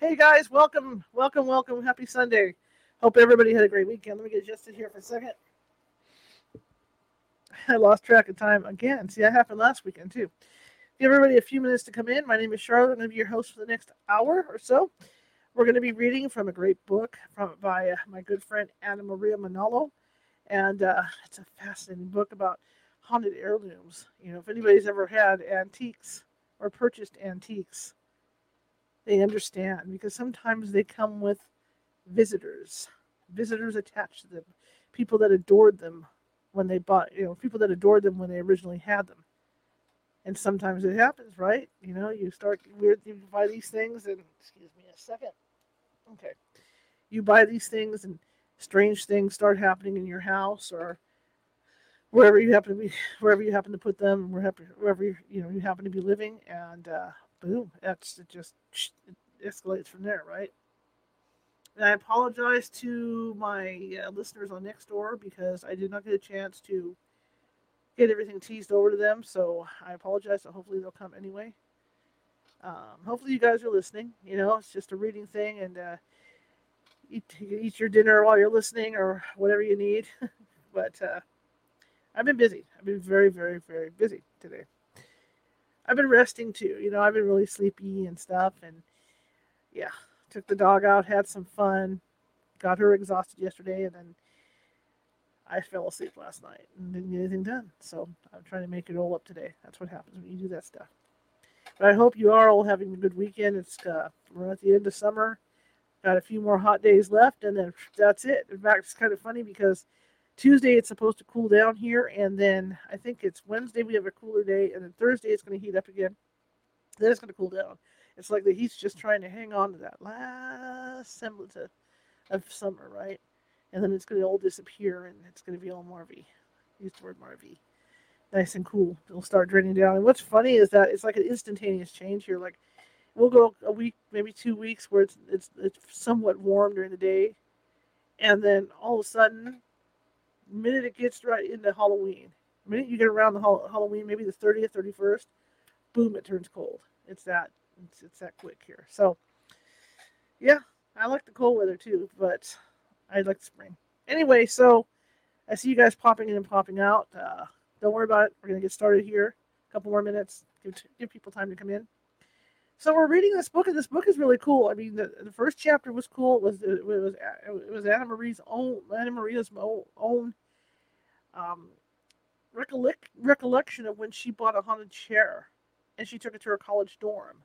Hey guys, welcome, welcome, welcome. Happy Sunday. Hope everybody had a great weekend. Let me get adjusted here for a second. I lost track of time again. See, that happened last weekend too. Give everybody a few minutes to come in. My name is Charlotte. I'm going to be your host for the next hour or so. We're going to be reading from a great book from by uh, my good friend Anna Maria Manalo, and uh, it's a fascinating book about haunted heirlooms. You know, if anybody's ever had antiques or purchased antiques, they understand because sometimes they come with visitors, visitors attached to them, people that adored them when they bought, you know, people that adored them when they originally had them. And sometimes it happens, right? You know, you start weird, you buy these things, and excuse me a second. Okay, you buy these things, and strange things start happening in your house or wherever you happen to be, wherever you happen to put them, wherever wherever you, know you happen to be living, and uh, boom, that's it. Just it escalates from there, right? And I apologize to my uh, listeners on Nextdoor because I did not get a chance to get everything teased over to them. So I apologize. So hopefully they'll come anyway. Um, hopefully you guys are listening. You know, it's just a reading thing, and uh, eat eat your dinner while you're listening or whatever you need. but uh, I've been busy. I've been very, very, very busy today. I've been resting too. You know, I've been really sleepy and stuff, and yeah, took the dog out, had some fun, got her exhausted yesterday, and then I fell asleep last night and didn't get anything done. So I'm trying to make it all up today. That's what happens when you do that stuff. But I hope you are all having a good weekend. It's uh, we're at the end of summer. Got a few more hot days left, and then that's it. In fact, it's kind of funny because Tuesday it's supposed to cool down here, and then I think it's Wednesday we have a cooler day, and then Thursday it's going to heat up again. Then it's going to cool down. It's like the heat's just trying to hang on to that last semblance of, of summer, right? And then it's going to all disappear, and it's going to be all Marvy. Use the word Marvy. Nice and cool. It'll start draining down. And what's funny is that it's like an instantaneous change here. Like we'll go a week, maybe two weeks, where it's it's it's somewhat warm during the day, and then all of a sudden minute it gets right into Halloween, the minute you get around the Halloween, maybe the 30th, 31st, boom, it turns cold. It's that it's, it's that quick here. So, yeah, I like the cold weather too, but I like spring. Anyway, so I see you guys popping in and popping out. Uh, don't worry about it. We're gonna get started here. A couple more minutes. Give, give people time to come in. So we're reading this book, and this book is really cool. I mean, the, the first chapter was cool. It was it was it was Anna Marie's own Anna Maria's own um, recollect, recollection of when she bought a haunted chair, and she took it to her college dorm,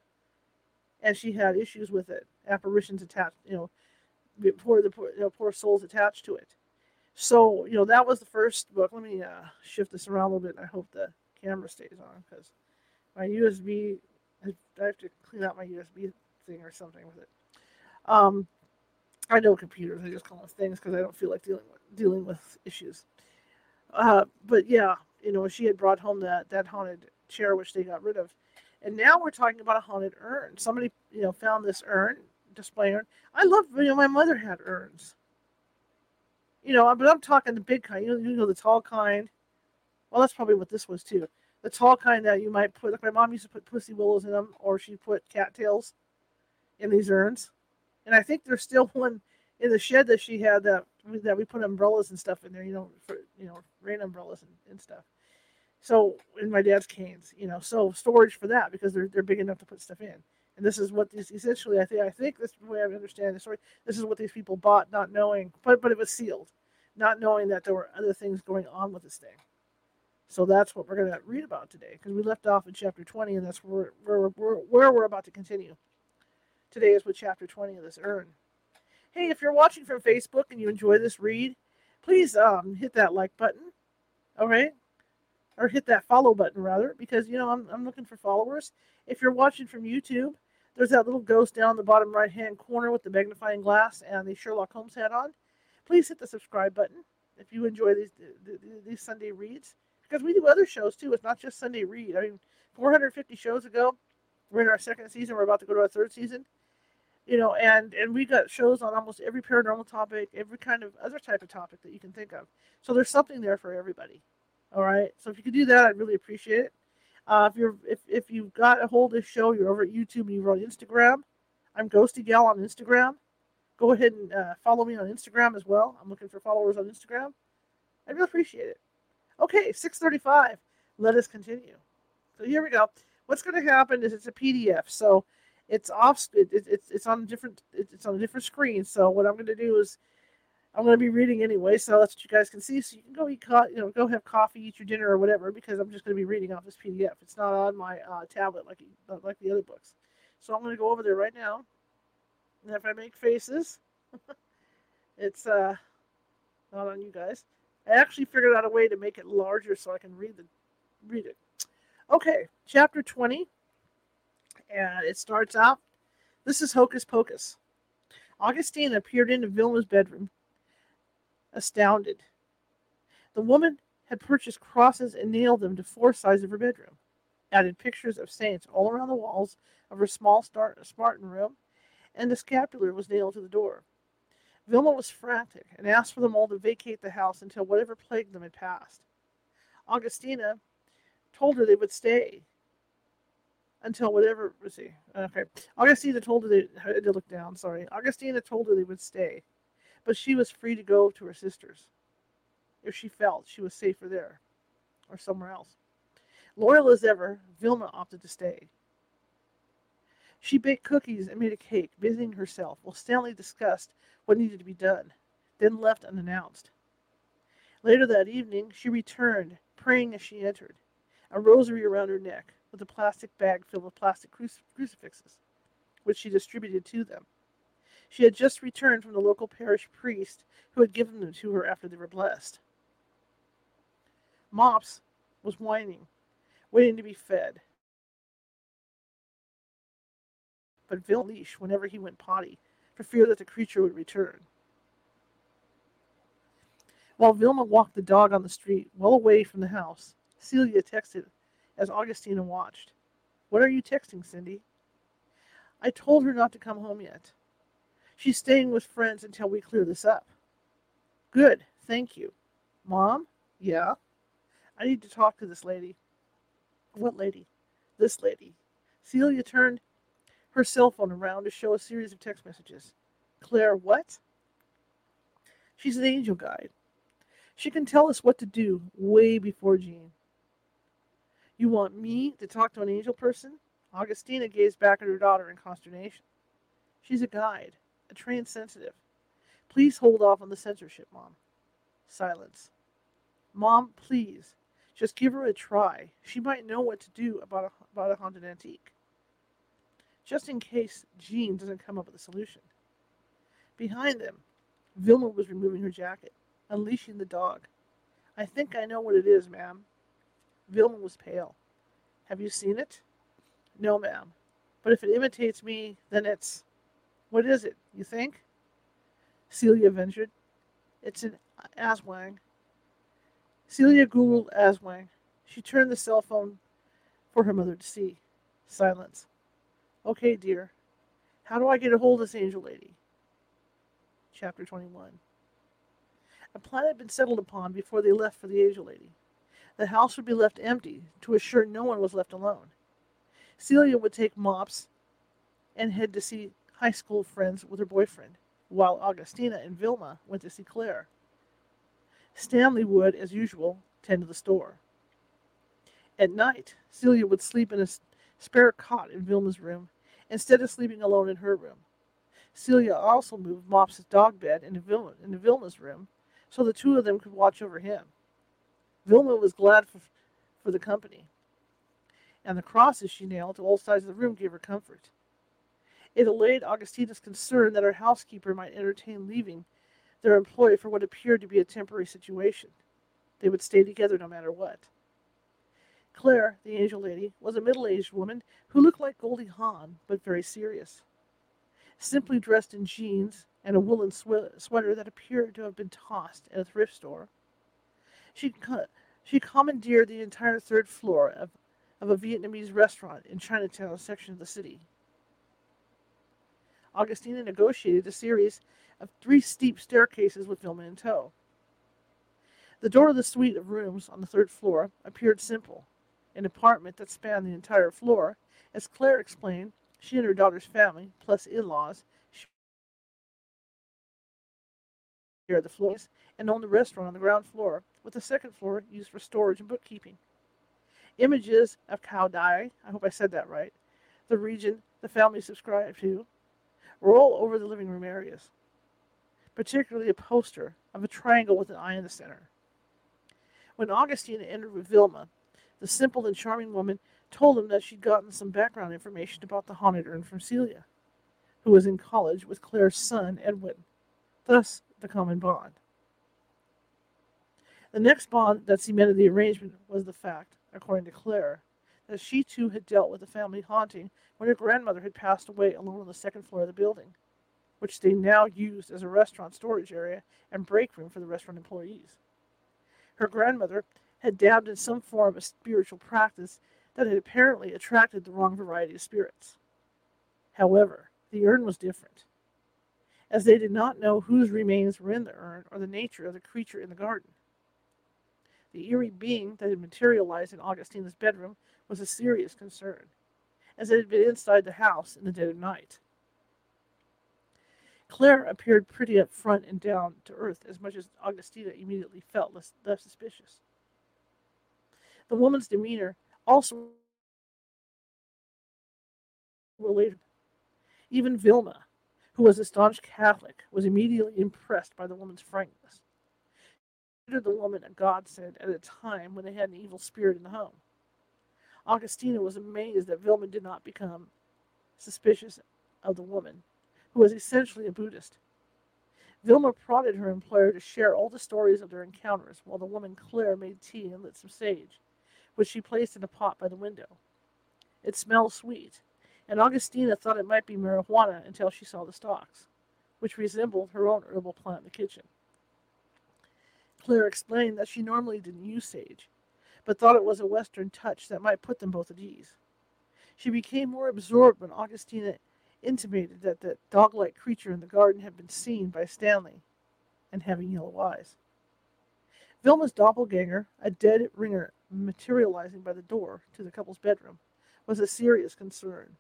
and she had issues with it, apparitions attached, you know, poor the poor, you know, poor souls attached to it. So you know that was the first book. Let me uh, shift this around a little bit. And I hope the camera stays on because my USB I have to clean out my USB thing or something with it. Um, I know computers. I just call them things because I don't feel like dealing with dealing with issues. Uh, but yeah, you know, she had brought home that that haunted chair which they got rid of, and now we're talking about a haunted urn. Somebody you know found this urn display urn. I love you know my mother had urns. You know, but I'm talking the big kind. You know, you know the tall kind. Well, that's probably what this was too the tall kind that you might put. Like my mom used to put pussy willows in them, or she put cattails in these urns. And I think there's still one in the shed that she had that that we put umbrellas and stuff in there. You know, for you know rain umbrellas and, and stuff. So in my dad's canes, you know, so storage for that because they're they're big enough to put stuff in. And this is what these essentially I think I think this is way I understand the story. This is what these people bought, not knowing, but but it was sealed, not knowing that there were other things going on with this thing. So that's what we're going to read about today because we left off in chapter 20, and that's where, where, where, where we're about to continue. Today is with chapter 20 of this urn. Hey, if you're watching from Facebook and you enjoy this read, please um, hit that like button, all right? Or hit that follow button, rather, because, you know, I'm, I'm looking for followers. If you're watching from YouTube, there's that little ghost down the bottom right hand corner with the magnifying glass and the Sherlock Holmes hat on. Please hit the subscribe button if you enjoy these, these Sunday reads because we do other shows too. It's not just Sunday Read. I mean, 450 shows ago, we're in our second season. We're about to go to our third season. You know, and and we got shows on almost every paranormal topic, every kind of other type of topic that you can think of. So there's something there for everybody. All right. So if you could do that, I'd really appreciate it. Uh, if you're if if you've got a hold of this show, you're over at YouTube and you're on Instagram, I'm Ghosty Gal on Instagram. Go ahead and uh, follow me on Instagram as well. I'm looking for followers on Instagram. I'd really appreciate it. Okay, 635. Let us continue. So here we go. What's going to happen is it's a PDF, so it's off. It, it, it's it's on a different it's on a different screen. So what I'm going to do is I'm going to be reading anyway, so that's what you guys can see. So you can go eat, co- you know, go have coffee, eat your dinner or whatever, because I'm just going to be reading off this PDF. It's not on my uh, tablet like like the other books. So I'm going to go over there right now, and if I make faces, it's uh not on you guys. I actually figured out a way to make it larger so I can read the read it. Okay, chapter 20, and it starts out. This is Hocus Pocus. Augustine appeared into Vilma's bedroom astounded. The woman had purchased crosses and nailed them to four sides of her bedroom, added pictures of saints all around the walls of her small Spartan room, and the scapular was nailed to the door. Vilma was frantic and asked for them all to vacate the house until whatever plagued them had passed. Augustina told her they would stay until whatever. Let's see. Okay. Augustina told her they had to look down. Sorry. Augustina told her they would stay but she was free to go to her sister's if she felt she was safer there or somewhere else. Loyal as ever, Vilma opted to stay. She baked cookies and made a cake, busying herself while Stanley discussed what needed to be done, then left unannounced. Later that evening, she returned, praying as she entered, a rosary around her neck, with a plastic bag filled with plastic crucifixes, which she distributed to them. She had just returned from the local parish priest who had given them to her after they were blessed. Mops was whining, waiting to be fed. But Vil leash whenever he went potty, for fear that the creature would return. While Vilma walked the dog on the street, well away from the house, Celia texted as Augustina watched. What are you texting, Cindy? I told her not to come home yet. She's staying with friends until we clear this up. Good, thank you. Mom? Yeah? I need to talk to this lady. What lady? This lady. Celia turned her cell phone around to show a series of text messages. Claire, what? She's an angel guide. She can tell us what to do way before Jean. You want me to talk to an angel person? Augustina gazed back at her daughter in consternation. She's a guide a trained sensitive. Please hold off on the censorship, Mom. Silence. Mom, please, just give her a try. She might know what to do about a, about a haunted antique. Just in case Jean doesn't come up with a solution. Behind them, Vilma was removing her jacket, unleashing the dog. I think I know what it is, ma'am. Vilma was pale. Have you seen it? No, ma'am. But if it imitates me, then it's. What is it, you think? Celia ventured. It's an Aswang. Celia Googled Aswang. She turned the cell phone for her mother to see. Silence. Okay, dear. How do I get a hold of this angel lady? Chapter 21. A plan had been settled upon before they left for the angel lady. The house would be left empty to assure no one was left alone. Celia would take mops and head to see high school friends with her boyfriend, while Augustina and Vilma went to see Claire. Stanley would, as usual, tend to the store. At night, Celia would sleep in a spare cot in Vilma's room instead of sleeping alone in her room. Celia also moved Mops' dog bed into, into Vilma's room so the two of them could watch over him. Vilma was glad for, for the company, and the crosses she nailed to all sides of the room gave her comfort. It allayed Augustina's concern that her housekeeper might entertain leaving their employee for what appeared to be a temporary situation. They would stay together no matter what. Claire, the angel lady, was a middle aged woman who looked like Goldie Hawn, but very serious. Simply dressed in jeans and a woolen swe- sweater that appeared to have been tossed at a thrift store, she, co- she commandeered the entire third floor of, of a Vietnamese restaurant in Chinatown section of the city. Augustina negotiated a series of three steep staircases with Vilma in tow. The door of the suite of rooms on the third floor appeared simple, an apartment that spanned the entire floor, as Claire explained, She and her daughter's family, plus in laws, shared the floors and owned the restaurant on the ground floor, with the second floor used for storage and bookkeeping. Images of Cao-Dai, I hope I said that right, the region the family subscribed to, were all over the living room areas, particularly a poster of a triangle with an eye in the center. When Augustine entered with Vilma, the simple and charming woman told him that she'd gotten some background information about the haunted urn from Celia, who was in college with Claire's son, Edwin, thus the common bond. The next bond that cemented the arrangement was the fact, according to Claire, that she too had dealt with the family haunting when her grandmother had passed away alone on the second floor of the building, which they now used as a restaurant storage area and break room for the restaurant employees. Her grandmother had dabbed in some form of spiritual practice that had apparently attracted the wrong variety of spirits. However, the urn was different, as they did not know whose remains were in the urn or the nature of the creature in the garden. The eerie being that had materialized in Augustina's bedroom was a serious concern, as it had been inside the house in the dead of night. Claire appeared pretty up front and down to earth, as much as Augustina immediately felt less, less suspicious. The woman's demeanor also related. Even Vilma, who was a staunch Catholic, was immediately impressed by the woman's frankness. She considered the woman a godsend at a time when they had an evil spirit in the home. Augustina was amazed that Vilma did not become suspicious of the woman, who was essentially a Buddhist. Vilma prodded her employer to share all the stories of their encounters while the woman Claire made tea and lit some sage which she placed in a pot by the window. It smelled sweet, and Augustina thought it might be marijuana until she saw the stalks, which resembled her own herbal plant in the kitchen. Claire explained that she normally didn't use sage, but thought it was a Western touch that might put them both at ease. She became more absorbed when Augustina intimated that the dog like creature in the garden had been seen by Stanley and having yellow eyes. Vilma's doppelganger, a dead ringer materializing by the door to the couple's bedroom, was a serious concern.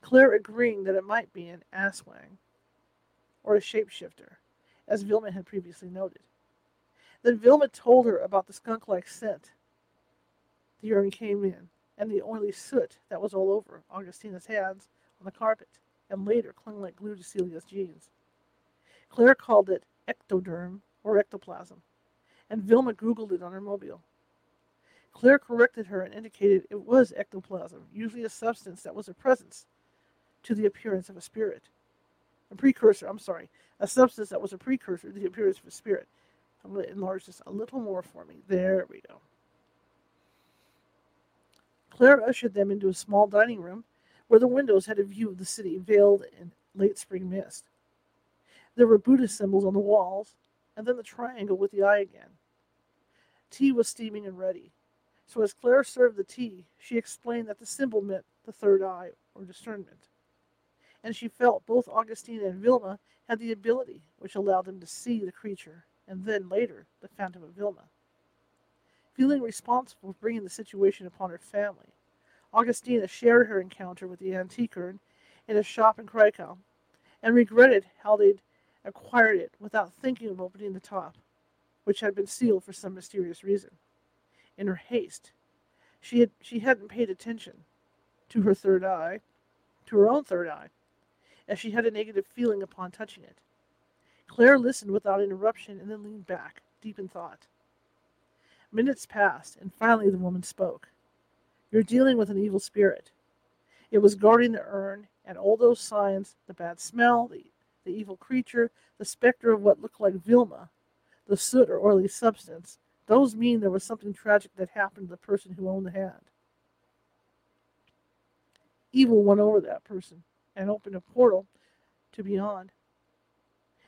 Claire agreeing that it might be an aswang or a shapeshifter, as Vilma had previously noted. Then Vilma told her about the skunk like scent the urine came in, and the oily soot that was all over Augustina's hands on the carpet, and later clung like glue to Celia's jeans. Claire called it ectoderm or ectoplasm, and Vilma Googled it on her mobile. Claire corrected her and indicated it was ectoplasm, usually a substance that was a presence to the appearance of a spirit. A precursor, I'm sorry, a substance that was a precursor to the appearance of a spirit. I'm going to enlarge this a little more for me. There we go. Claire ushered them into a small dining room where the windows had a view of the city veiled in late spring mist. There were Buddhist symbols on the walls, and then the triangle with the eye again. Tea was steaming and ready. So as Claire served the tea, she explained that the symbol meant the third eye or discernment. And she felt both Augustine and Vilma had the ability which allowed them to see the creature and then later the phantom of Vilma. Feeling responsible for bringing the situation upon her family, Augustina shared her encounter with the antique urn in a shop in Krakow and regretted how they'd acquired it without thinking of opening the top, which had been sealed for some mysterious reason in her haste. She had she hadn't paid attention to her third eye, to her own third eye, as she had a negative feeling upon touching it. Claire listened without interruption and then leaned back, deep in thought. Minutes passed, and finally the woman spoke. You're dealing with an evil spirit. It was guarding the urn, and all those signs the bad smell, the, the evil creature, the specter of what looked like Vilma, the soot or oily substance those mean there was something tragic that happened to the person who owned the hand. Evil went over that person and opened a portal to beyond.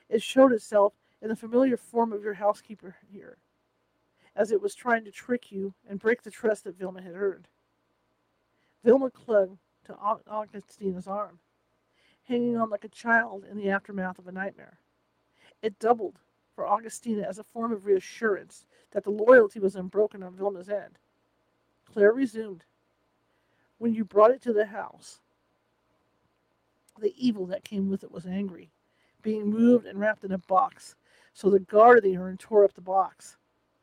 It showed itself in the familiar form of your housekeeper here, as it was trying to trick you and break the trust that Vilma had earned. Vilma clung to Augustina's arm, hanging on like a child in the aftermath of a nightmare. It doubled for Augustina as a form of reassurance that the loyalty was unbroken on Vilma's end. Claire resumed. When you brought it to the house, The evil that came with it was angry, being moved and wrapped in a box. So the guard of the urn tore up the box.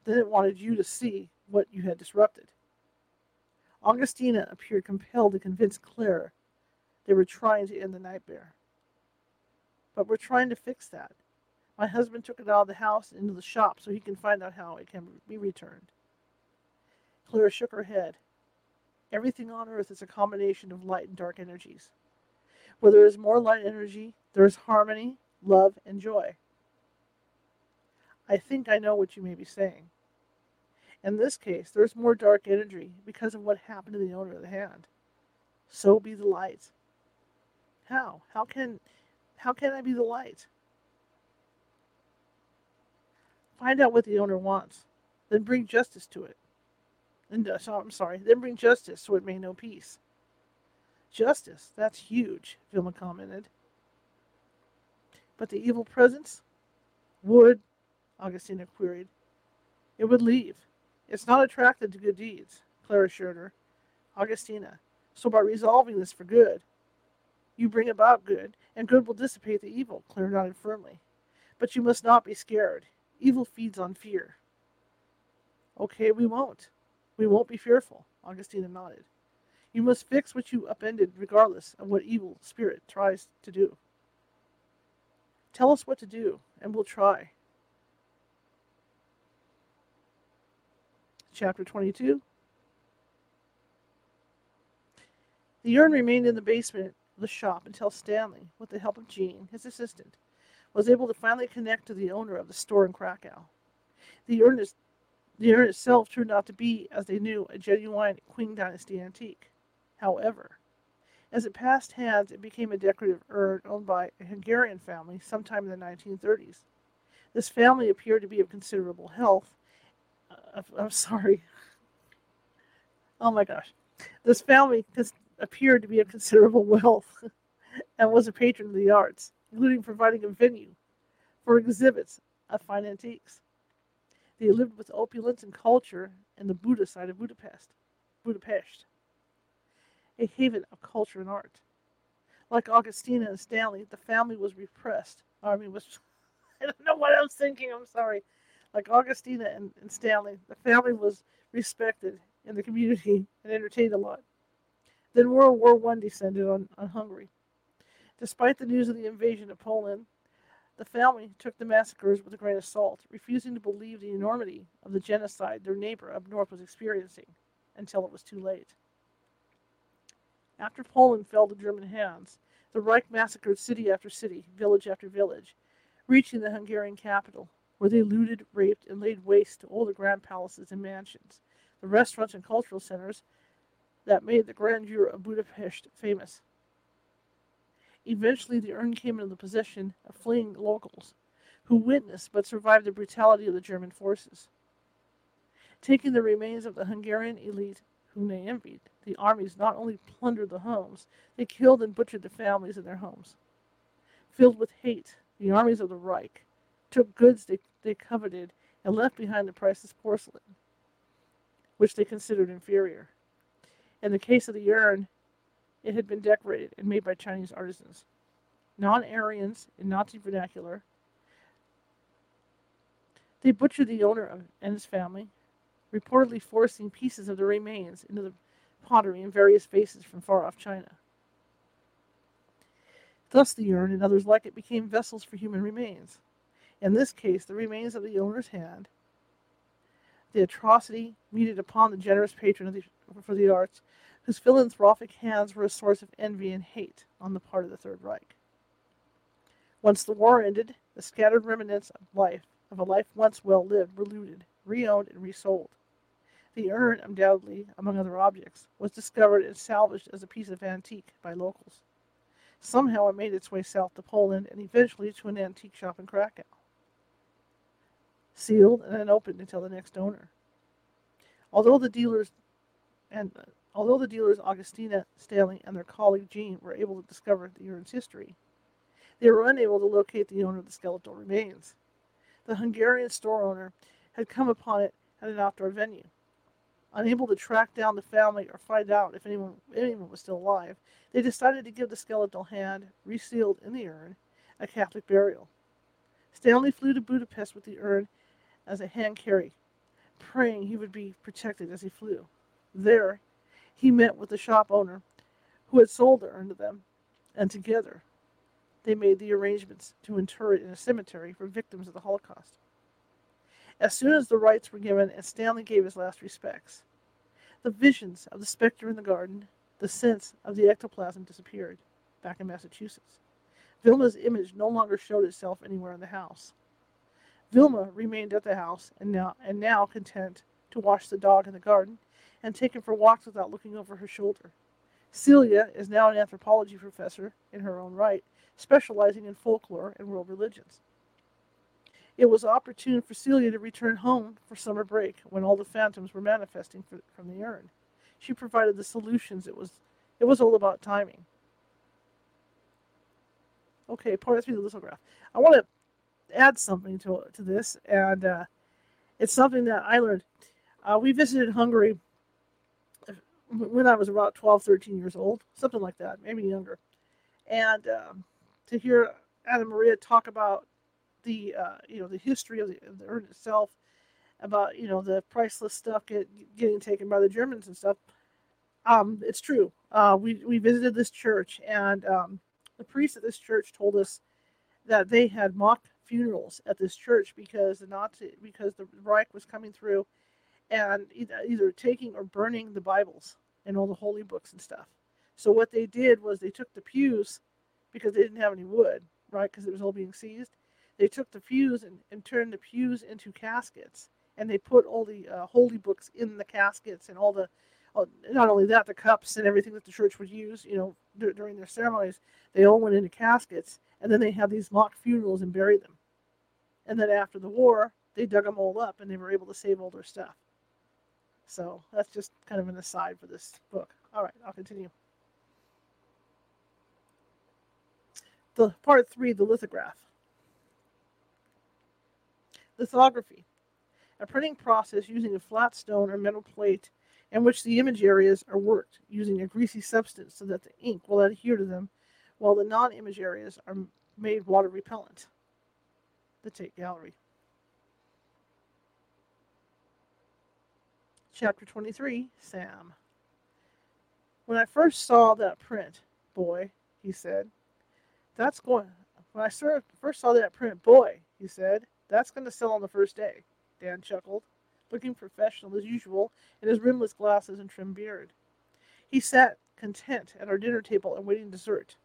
Then it wanted you to see what you had disrupted. Augustina appeared compelled to convince Claire they were trying to end the nightmare. But we're trying to fix that. My husband took it out of the house into the shop so he can find out how it can be returned. Clara shook her head. Everything on earth is a combination of light and dark energies. Where there is more light energy, there is harmony, love, and joy. I think I know what you may be saying. In this case, there is more dark energy because of what happened to the owner of the hand. So be the light. How? How can how can I be the light? Find out what the owner wants, then bring justice to it. And uh, so, I'm sorry, then bring justice so it may know peace. Justice, that's huge, Vilma commented. But the evil presence would, Augustina queried. It would leave. It's not attracted to good deeds, Claire assured her. Augustina, so by resolving this for good, you bring about good, and good will dissipate the evil, Claire nodded firmly. But you must not be scared. Evil feeds on fear. Okay, we won't. We won't be fearful, Augustina nodded. You must fix what you upended, regardless of what evil spirit tries to do. Tell us what to do, and we'll try. Chapter 22 The urn remained in the basement of the shop until Stanley, with the help of Jean, his assistant, was able to finally connect to the owner of the store in Krakow. The urn, is, the urn itself turned out to be, as they knew, a genuine Qing Dynasty antique. However, as it passed hands, it became a decorative urn owned by a Hungarian family sometime in the 1930s. This family appeared to be of considerable health. Uh, I'm sorry. Oh my gosh. This family appeared to be of considerable wealth and was a patron of the arts, including providing a venue for exhibits of fine antiques. They lived with opulence and culture in the Buda side of Budapest, Budapest, a haven of culture and art. Like Augustina and Stanley, the family was repressed. I mean, was I don't know what I was thinking. I'm sorry. Like Augustina and, and Stanley, the family was respected in the community and entertained a lot. Then World War I descended on, on Hungary. Despite the news of the invasion of Poland, the family took the massacres with a grain of salt, refusing to believe the enormity of the genocide their neighbor up north was experiencing until it was too late. After Poland fell to German hands, the Reich massacred city after city, village after village, reaching the Hungarian capital, where they looted, raped, and laid waste to all the grand palaces and mansions, the restaurants and cultural centers, that made the grandeur of Budapest famous. Eventually, the urn came into the possession of fleeing locals who witnessed but survived the brutality of the German forces. Taking the remains of the Hungarian elite, whom they envied, the armies not only plundered the homes, they killed and butchered the families in their homes. Filled with hate, the armies of the Reich took goods they, they coveted and left behind the priceless porcelain, which they considered inferior. In the case of the urn, it had been decorated and made by Chinese artisans. Non Aryans in Nazi vernacular, they butchered the owner and his family, reportedly forcing pieces of the remains into the pottery in various vases from far off China. Thus, the urn and others like it became vessels for human remains. In this case, the remains of the owner's hand, the atrocity meted upon the generous patron the, for the arts, whose philanthropic hands were a source of envy and hate on the part of the Third Reich. Once the war ended, the scattered remnants of life, of a life once well lived, were looted, reowned, and resold. The urn, undoubtedly, among other objects, was discovered and salvaged as a piece of antique by locals. Somehow it made its way south to Poland and eventually to an antique shop in Krakow. Sealed and unopened until the next owner. Although the dealers and Although the dealers Augustina Stanley and their colleague Jean were able to discover the urn's history, they were unable to locate the owner of the skeletal remains. The Hungarian store owner had come upon it at an outdoor venue. Unable to track down the family or find out if anyone, anyone was still alive, they decided to give the skeletal hand, resealed in the urn, a Catholic burial. Stanley flew to Budapest with the urn as a hand carry, praying he would be protected as he flew. There, he met with the shop owner who had sold the urn to them, and together they made the arrangements to inter it in a cemetery for victims of the Holocaust. As soon as the rites were given and Stanley gave his last respects, the visions of the specter in the garden, the sense of the ectoplasm disappeared back in Massachusetts. Vilma's image no longer showed itself anywhere in the house. Vilma remained at the house and now and now content to watch the dog in the garden and take him for walks without looking over her shoulder. Celia is now an anthropology professor in her own right, specializing in folklore and world religions. It was opportune for Celia to return home for summer break when all the phantoms were manifesting for, from the urn. She provided the solutions. It was it was all about timing. Okay, part three, of the lithograph. I want to add something to to this, and uh, it's something that I learned. Uh, we visited Hungary when I was about 12, 13 years old, something like that, maybe younger. And um, to hear Anna Maria talk about the uh, you know the history of the, of the urn itself, about you know the priceless stuff get, getting taken by the Germans and stuff. Um, it's true. Uh, we we visited this church, and um, the priest at this church told us that they had mock funerals at this church because the Nazi because the Reich was coming through, and either, taking or burning the Bibles and all the holy books and stuff. So what they did was they took the pews because they didn't have any wood, right? Because it was all being seized. They took the pews and, and turned the pews into caskets, and they put all the uh, holy books in the caskets and all the, uh, not only that, the cups and everything that the church would use, you know, d- during their ceremonies, they all went into caskets, and then they had these mock funerals and buried them. And then after the war, they dug them all up, and they were able to save all their stuff. So that's just kind of an aside for this book. All right, I'll continue. the part three, the lithograph. Lithography, a printing process using a flat stone or metal plate in which the image areas are worked using a greasy substance so that the ink will adhere to them, while the non-image areas are made water repellent. The Tate Gallery. Chapter 23, Sam. When I first saw that print, boy, he said, that's going. When I first saw that print, boy, he said, that's going to sell on the first day. Dan chuckled, looking professional as usual in his rimless glasses and trim beard. He sat content at our dinner table awaiting dessert.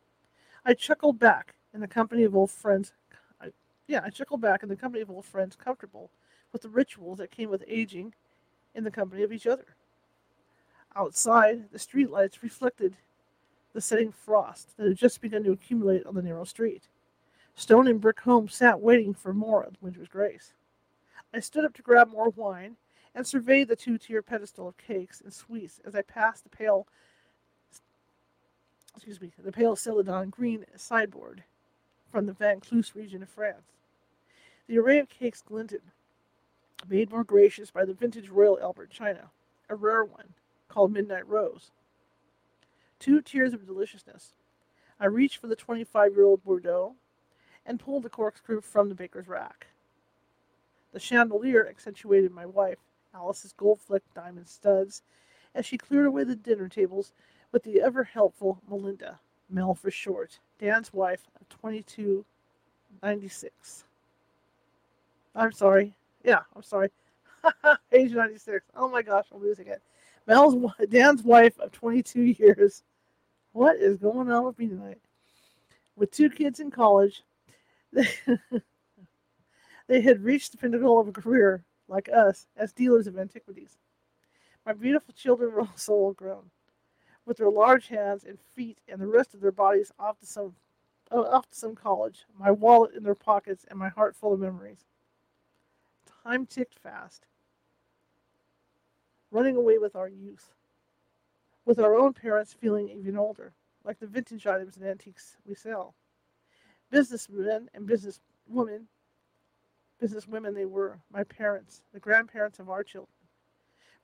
I chuckled back in the company of old friends. I, yeah, I chuckled back in the company of old friends, comfortable with the rituals that came with aging in the company of each other. Outside, the streetlights reflected the setting frost that had just begun to accumulate on the narrow street. Stone and brick homes sat waiting for more of winter's grace. I stood up to grab more wine and surveyed the two tier pedestal of cakes and sweets as I passed the pale excuse me, the pale celadon green sideboard from the Vaucluse region of France. The array of cakes glinted, made more gracious by the vintage Royal Albert china, a rare one called Midnight Rose two tiers of deliciousness. I reached for the 25 year old Bordeaux and pulled the corkscrew from the baker's rack. The chandelier accentuated my wife, Alice's gold flecked diamond studs, as she cleared away the dinner tables with the ever helpful Melinda, Mel for short, Dan's wife of 2296. I'm sorry. Yeah, I'm sorry. Age 96. Oh my gosh, I'm losing it. Mel's Dan's wife of 22 years what is going on with me tonight? With two kids in college, they, they had reached the pinnacle of a career, like us, as dealers of antiquities. My beautiful children were also grown, with their large hands and feet and the rest of their bodies off to some off to some college, my wallet in their pockets and my heart full of memories. Time ticked fast, running away with our youth with our own parents feeling even older, like the vintage items and antiques we sell. Businessmen and businesswomen, businesswomen they were, my parents, the grandparents of our children.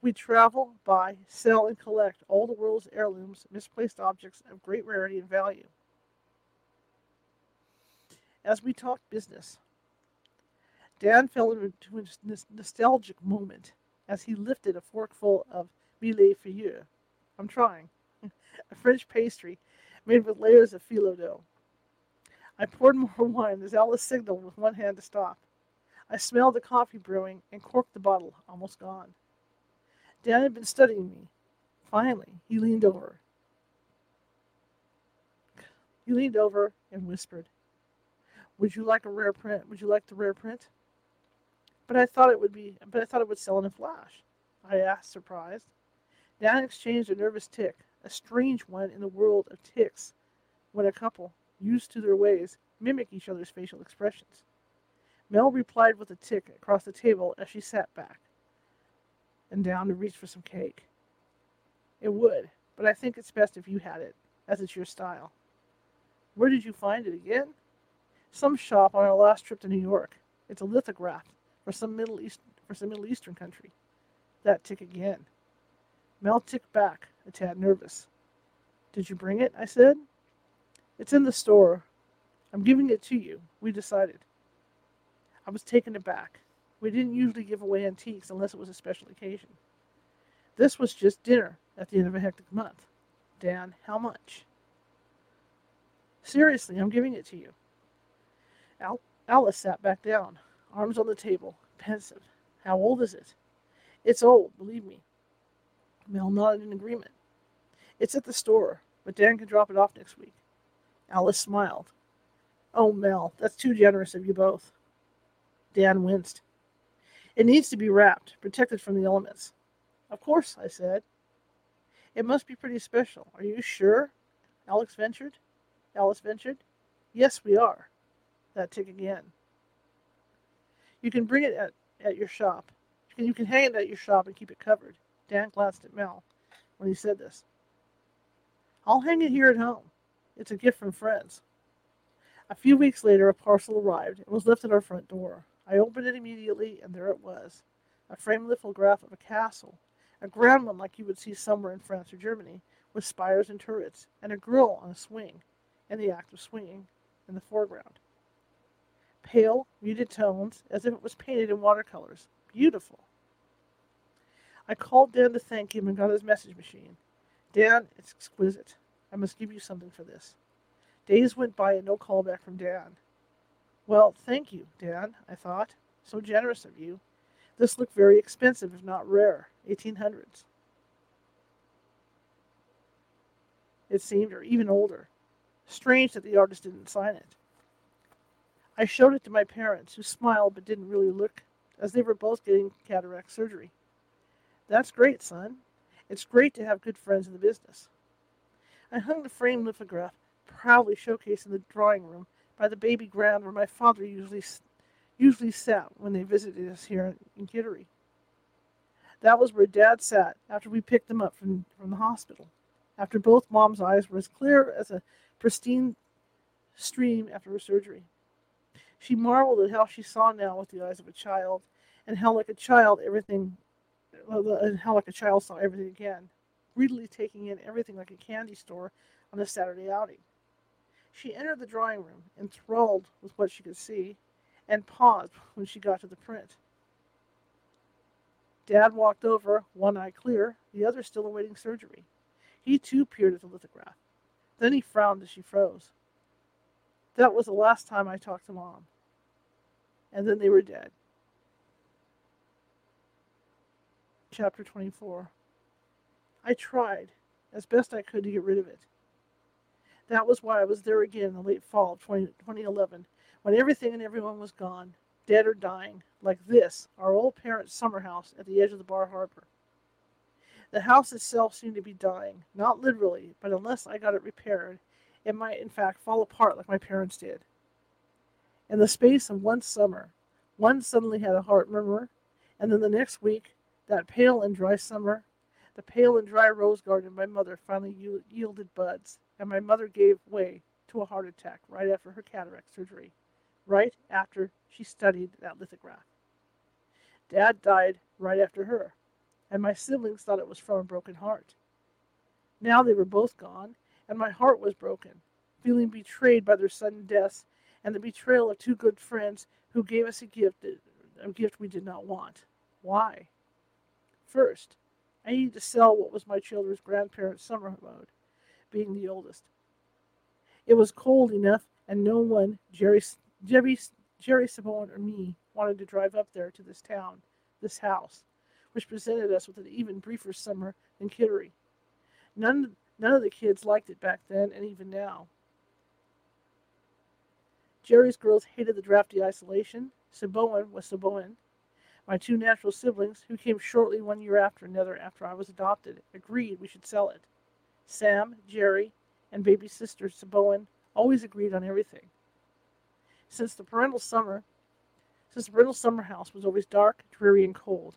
We travel, buy, sell, and collect all the world's heirlooms, misplaced objects of great rarity and value. As we talked business, Dan fell into a nostalgic moment as he lifted a forkful of mille I'm trying. a French pastry made with layers of phyllo dough. I poured more wine as Alice signaled with one hand to stop. I smelled the coffee brewing and corked the bottle, almost gone. Dan had been studying me. Finally, he leaned over. He leaned over and whispered, Would you like a rare print? Would you like the rare print? But I thought it would be but I thought it would sell in a flash. I asked, surprised. Dan exchanged a nervous tick, a strange one in the world of ticks, when a couple, used to their ways, mimic each other's facial expressions. Mel replied with a tick across the table as she sat back and down to reach for some cake. It would, but I think it's best if you had it, as it's your style. Where did you find it again? Some shop on our last trip to New York. It's a lithograph for some Middle East for some Middle Eastern country. That tick again. Mel ticked back, a tad nervous. Did you bring it? I said. It's in the store. I'm giving it to you. We decided. I was taken aback. We didn't usually give away antiques unless it was a special occasion. This was just dinner at the end of a hectic month. Dan, how much? Seriously, I'm giving it to you. Al- Alice sat back down, arms on the table, pensive. How old is it? It's old, believe me. Mel nodded in agreement. It's at the store, but Dan can drop it off next week. Alice smiled. Oh, Mel, that's too generous of you both. Dan winced. It needs to be wrapped, protected from the elements. Of course, I said. It must be pretty special. Are you sure? Alex ventured. Alice ventured. Yes, we are. That tick again. You can bring it at, at your shop. You can, you can hang it at your shop and keep it covered. Dan glanced at Mel when he said this. I'll hang it here at home. It's a gift from friends. A few weeks later, a parcel arrived and was left at our front door. I opened it immediately, and there it was a framed lithograph of a castle, a grand one like you would see somewhere in France or Germany, with spires and turrets, and a girl on a swing, in the act of swinging, in the foreground. Pale, muted tones, as if it was painted in watercolors. Beautiful. I called Dan to thank him and got his message machine. Dan, it's exquisite. I must give you something for this. Days went by and no call back from Dan. Well, thank you, Dan, I thought. So generous of you. This looked very expensive, if not rare. 1800s. It seemed, or even older. Strange that the artist didn't sign it. I showed it to my parents, who smiled but didn't really look, as they were both getting cataract surgery. That's great, son. It's great to have good friends in the business. I hung the framed lithograph proudly showcased in the drawing room by the baby grand where my father usually usually sat when they visited us here in Kittery. That was where Dad sat after we picked him up from, from the hospital, after both Mom's eyes were as clear as a pristine stream after her surgery. She marveled at how she saw now with the eyes of a child, and how like a child everything, and how like a child saw everything again, greedily taking in everything like a candy store on a Saturday outing. She entered the drawing room, enthralled with what she could see, and paused when she got to the print. Dad walked over, one eye clear, the other still awaiting surgery. He too peered at the lithograph. Then he frowned as she froze. That was the last time I talked to Mom. And then they were dead. Chapter 24 I tried, as best I could, to get rid of it. That was why I was there again in the late fall of 20, 2011, when everything and everyone was gone, dead or dying, like this, our old parents' summer house at the edge of the Bar Harbor. The house itself seemed to be dying, not literally, but unless I got it repaired, it might in fact fall apart like my parents did. In the space of one summer, one suddenly had a heart murmur, and then the next week, that pale and dry summer, the pale and dry rose garden my mother finally yielded buds and my mother gave way to a heart attack right after her cataract surgery, right after she studied that lithograph. Dad died right after her. and my siblings thought it was from a broken heart. Now they were both gone, and my heart was broken, feeling betrayed by their sudden deaths and the betrayal of two good friends who gave us a gift, a gift we did not want. Why? First, I needed to sell what was my children's grandparents' summer abode, being the oldest. It was cold enough, and no one, Jerry, Jerry, Jerry Saboin or me, wanted to drive up there to this town, this house, which presented us with an even briefer summer than Kittery. None, none of the kids liked it back then, and even now. Jerry's girls hated the drafty isolation. Saboin was Saboin. My two natural siblings, who came shortly one year after another after I was adopted, agreed we should sell it. Sam, Jerry, and baby sister Saboin always agreed on everything. Since the parental summer, since the parental summer house was always dark, dreary, and cold,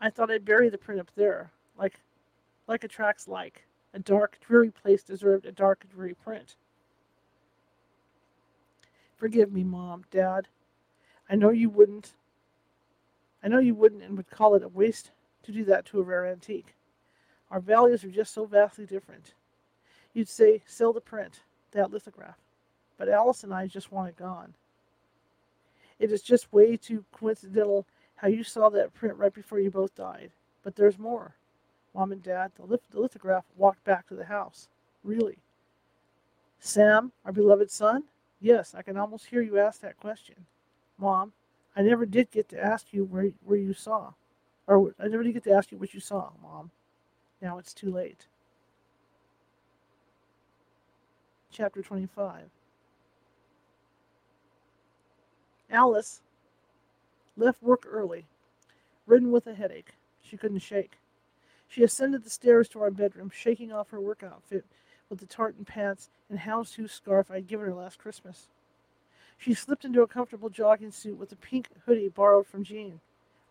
I thought I'd bury the print up there, like, like attracts like. A dark, dreary place deserved a dark, dreary print. Forgive me, Mom, Dad. I know you wouldn't. I know you wouldn't and would call it a waste to do that to a rare antique. Our values are just so vastly different. You'd say, sell the print, that lithograph. But Alice and I just want it gone. It is just way too coincidental how you saw that print right before you both died. But there's more. Mom and Dad, the, lith- the lithograph walked back to the house. Really. Sam, our beloved son? Yes, I can almost hear you ask that question. Mom, I never did get to ask you where, where you saw. Or I never did get to ask you what you saw, Mom. Now it's too late. Chapter 25 Alice left work early, ridden with a headache she couldn't shake. She ascended the stairs to our bedroom, shaking off her work outfit with the tartan pants and houndstooth scarf I'd given her last Christmas. She slipped into a comfortable jogging suit with a pink hoodie borrowed from Jean,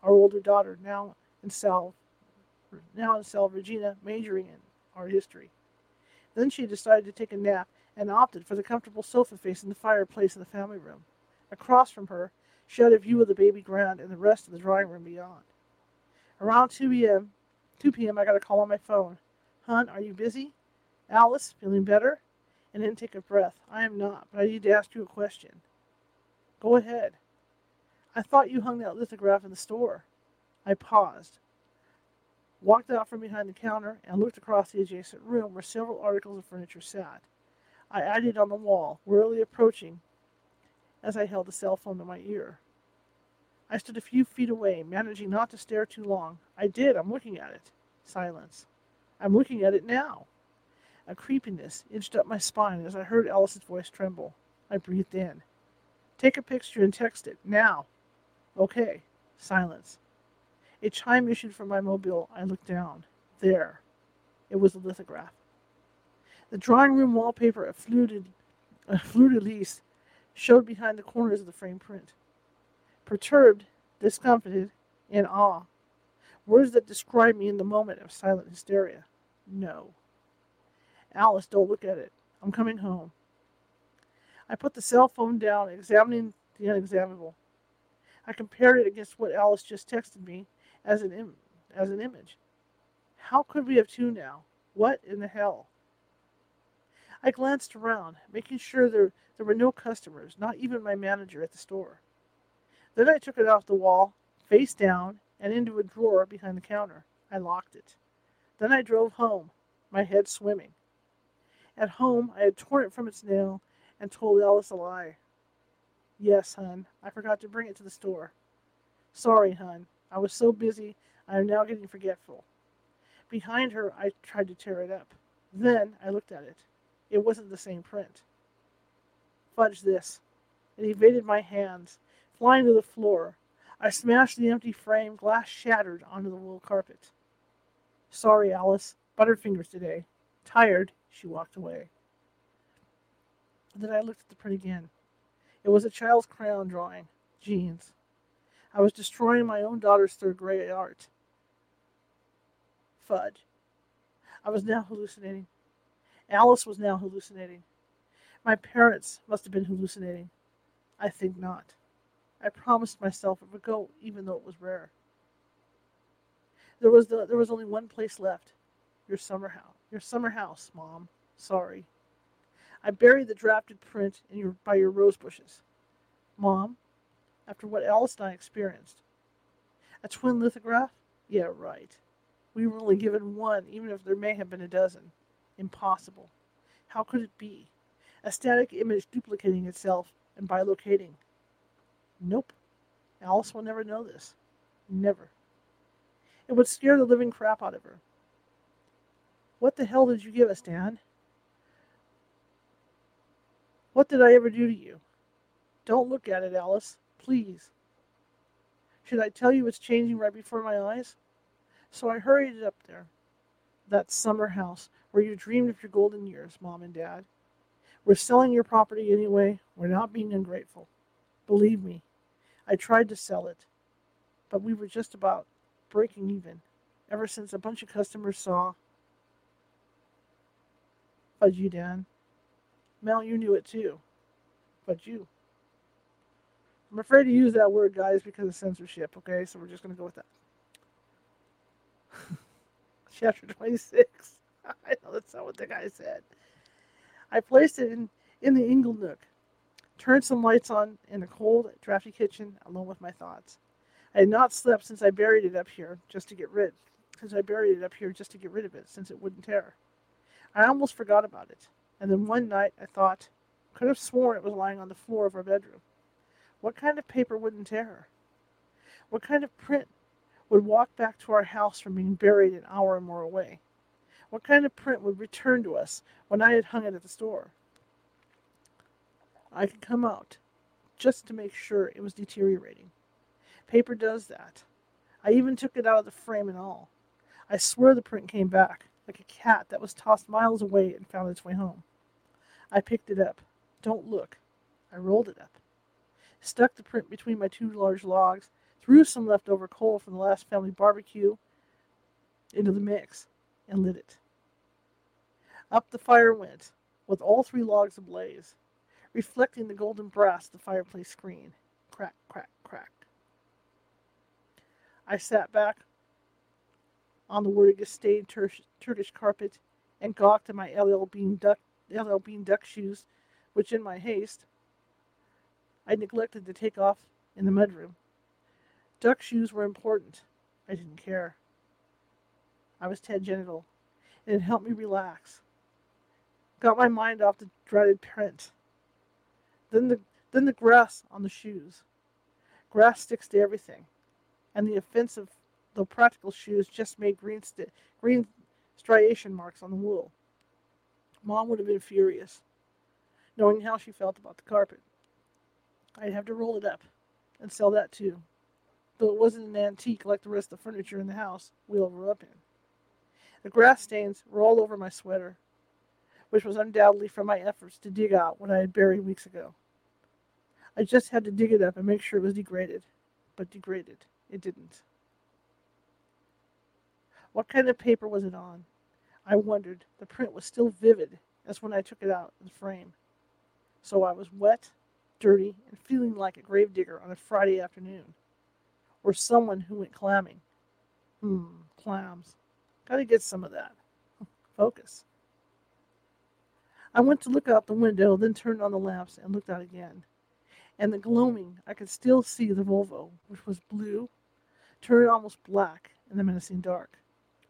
our older daughter, now in Sal, now in Sal Regina, majoring in art history. Then she decided to take a nap and opted for the comfortable sofa facing the fireplace in the family room. Across from her, she had a view of the baby grand and the rest of the drawing room beyond. Around 2 p.m., 2 p.m., I got a call on my phone. Hun, are you busy? Alice, feeling better? An intake of breath. I am not, but I need to ask you a question. Go ahead. I thought you hung that lithograph in the store. I paused, walked out from behind the counter, and looked across the adjacent room where several articles of furniture sat. I eyed it on the wall, warily approaching as I held the cell phone to my ear. I stood a few feet away, managing not to stare too long. I did. I'm looking at it. Silence. I'm looking at it now. A creepiness inched up my spine as I heard Alice's voice tremble. I breathed in. Take a picture and text it. Now. Okay. Silence. A chime issued from my mobile. I looked down. There. It was a lithograph. The drawing room wallpaper, a fleur a de lis, showed behind the corners of the frame print. Perturbed, discomfited, in awe. Words that describe me in the moment of silent hysteria. No. Alice, don't look at it. I'm coming home. I put the cell phone down, examining the unexaminable. I compared it against what Alice just texted me as an Im- as an image. How could we have two now? What in the hell? I glanced around, making sure there, there were no customers, not even my manager at the store. Then I took it off the wall, face down, and into a drawer behind the counter. I locked it. Then I drove home, my head swimming. At home, I had torn it from its nail and told Alice a lie. Yes, hun, I forgot to bring it to the store. Sorry, hun. I was so busy, I am now getting forgetful. Behind her, I tried to tear it up. Then I looked at it. It wasn't the same print. Fudge this. It evaded my hands, flying to the floor. I smashed the empty frame, glass shattered onto the wool carpet. Sorry, Alice. Butterfingers today. Tired, she walked away. Then I looked at the print again. It was a child's crayon drawing. Jeans. I was destroying my own daughter's third grade art. Fudge. I was now hallucinating. Alice was now hallucinating. My parents must have been hallucinating. I think not. I promised myself it would go, even though it was rare. There was the, there was only one place left. Your summer house. Your summer house, Mom. Sorry. I buried the drafted print in your by your rose bushes. Mom, after what Alice and I experienced. A twin lithograph? Yeah, right. We were only given one, even if there may have been a dozen. Impossible. How could it be? A static image duplicating itself and bilocating. Nope. Alice will never know this. Never. It would scare the living crap out of her. What the hell did you give us, Dan? What did I ever do to you? Don't look at it, Alice. Please. Should I tell you it's changing right before my eyes? So I hurried up there. That summer house where you dreamed of your golden years, Mom and Dad. We're selling your property anyway. We're not being ungrateful. Believe me, I tried to sell it, but we were just about breaking even ever since a bunch of customers saw You, Dan. Mel, you knew it too. But you. I'm afraid to use that word, guys, because of censorship, okay? So we're just going to go with that. Chapter 26. I know that's not what the guy said. I placed it in, in the ingle nook, turned some lights on in a cold, drafty kitchen, alone with my thoughts. I had not slept since I buried it up here just to get rid since I buried it up here just to get rid of it, since it wouldn't tear. I almost forgot about it. And then one night I thought, could have sworn it was lying on the floor of our bedroom. What kind of paper wouldn't tear? What kind of print would walk back to our house from being buried an hour or more away? What kind of print would return to us when I had hung it at the store? I could come out just to make sure it was deteriorating. Paper does that. I even took it out of the frame and all. I swear the print came back, like a cat that was tossed miles away and found its way home. I picked it up. Don't look. I rolled it up. Stuck the print between my two large logs, threw some leftover coal from the last family barbecue into the mix, and lit it. Up the fire went, with all three logs ablaze, reflecting the golden brass of the fireplace screen. Crack, crack, crack. I sat back on the verdigris stained Tur- Turkish carpet and gawked at my LL Bean duck LL Bean duck shoes, which in my haste I neglected to take off in the mudroom. Duck shoes were important. I didn't care. I was Ted tangential. And it helped me relax. Got my mind off the dreaded print. Then the then the grass on the shoes. Grass sticks to everything, and the offensive though practical shoes just made green, green striation marks on the wool. Mom would have been furious, knowing how she felt about the carpet. I'd have to roll it up and sell that too, though it wasn't an antique like the rest of the furniture in the house we all grew up in. The grass stains were all over my sweater, which was undoubtedly from my efforts to dig out what I had buried weeks ago. I just had to dig it up and make sure it was degraded, but degraded it didn't. What kind of paper was it on? I wondered. The print was still vivid as when I took it out of the frame. So I was wet, dirty, and feeling like a gravedigger on a Friday afternoon. Or someone who went clamming. Hmm, clams. Gotta get some of that. Focus. I went to look out the window, then turned on the lamps and looked out again. And the gloaming, I could still see the Volvo, which was blue, turned almost black in the menacing dark.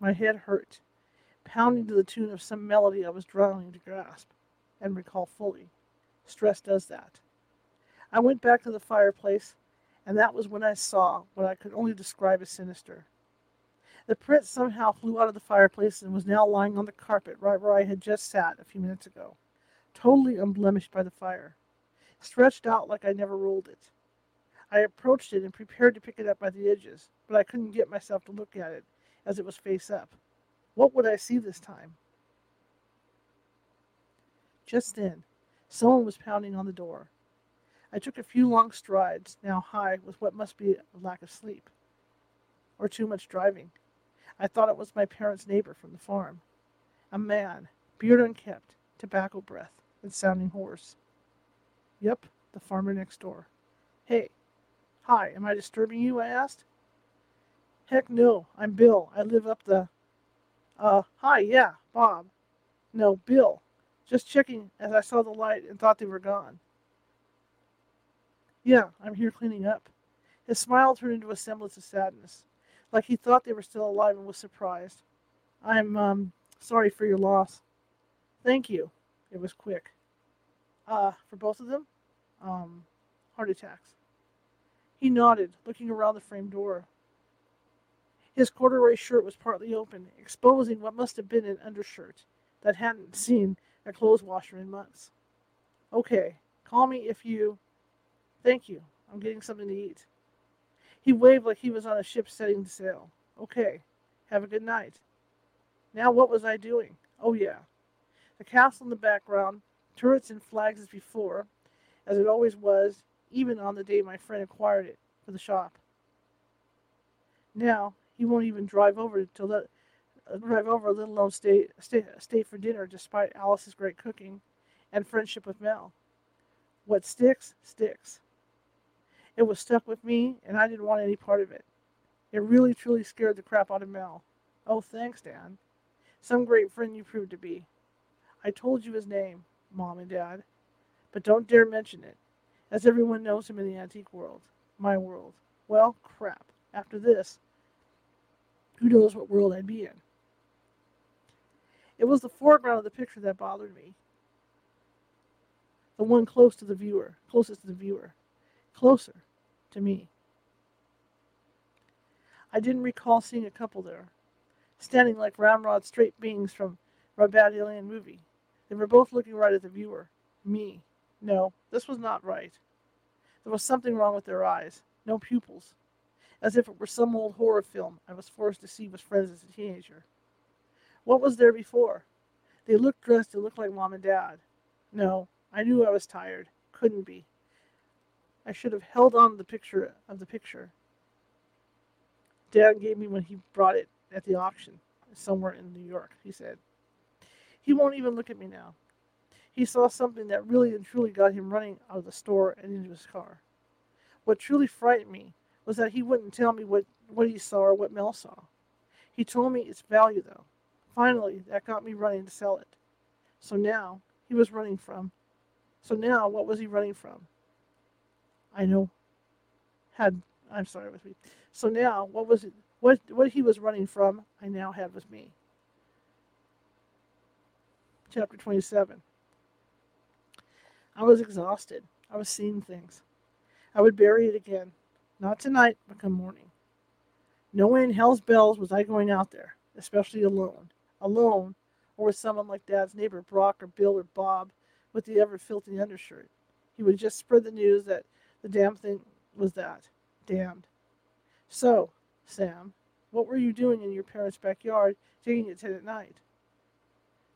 My head hurt, pounding to the tune of some melody I was drowning to grasp and recall fully. Stress does that. I went back to the fireplace, and that was when I saw what I could only describe as sinister. The print somehow flew out of the fireplace and was now lying on the carpet right where I had just sat a few minutes ago, totally unblemished by the fire, stretched out like I never rolled it. I approached it and prepared to pick it up by the edges, but I couldn't get myself to look at it as it was face up. What would I see this time? Just then, someone was pounding on the door. I took a few long strides, now high with what must be a lack of sleep or too much driving. I thought it was my parents' neighbor from the farm. A man, beard unkempt, tobacco breath, and sounding hoarse. Yep, the farmer next door. Hey, hi, am I disturbing you? I asked. Heck no, I'm Bill. I live up the. Uh, hi, yeah, Bob. No, Bill. Just checking as I saw the light and thought they were gone. Yeah, I'm here cleaning up. His smile turned into a semblance of sadness, like he thought they were still alive and was surprised. I'm, um, sorry for your loss. Thank you. It was quick. Uh, for both of them? Um, heart attacks. He nodded, looking around the frame door. His corduroy shirt was partly open, exposing what must have been an undershirt that hadn't seen a clothes washer in months. Okay, call me if you. Thank you. I'm getting something to eat. He waved like he was on a ship setting sail. Okay, have a good night. Now, what was I doing? Oh, yeah. The castle in the background, turrets and flags as before, as it always was, even on the day my friend acquired it for the shop. Now, he won't even drive over to let drive over, let alone stay, stay stay for dinner, despite Alice's great cooking and friendship with Mel. What sticks, sticks. It was stuck with me, and I didn't want any part of it. It really, truly scared the crap out of Mel. Oh, thanks, Dan. Some great friend you proved to be. I told you his name, Mom and Dad, but don't dare mention it, as everyone knows him in the antique world, my world. Well, crap. After this, who knows what world I'd be in? It was the foreground of the picture that bothered me. The one close to the viewer, closest to the viewer, closer to me. I didn't recall seeing a couple there, standing like ramrod straight beings from a bad alien movie. They were both looking right at the viewer, me. No, this was not right. There was something wrong with their eyes. No pupils as if it were some old horror film I was forced to see with friends as a teenager. What was there before? They looked dressed and looked like mom and dad. No, I knew I was tired. Couldn't be. I should have held on to the picture of the picture. Dad gave me when he brought it at the auction somewhere in New York, he said. He won't even look at me now. He saw something that really and truly got him running out of the store and into his car. What truly frightened me was that he wouldn't tell me what, what he saw or what Mel saw. He told me its value, though. Finally, that got me running to sell it. So now, he was running from. So now, what was he running from? I know. Had I'm sorry with me. So now, what was it? What what he was running from? I now had with me. Chapter 27. I was exhausted. I was seeing things. I would bury it again. Not tonight, but come morning. No way in hell's bells was I going out there, especially alone. Alone, or with someone like Dad's neighbor Brock or Bill or Bob with the ever filthy undershirt. He would just spread the news that the damn thing was that. Damned. So, Sam, what were you doing in your parents' backyard taking it at night?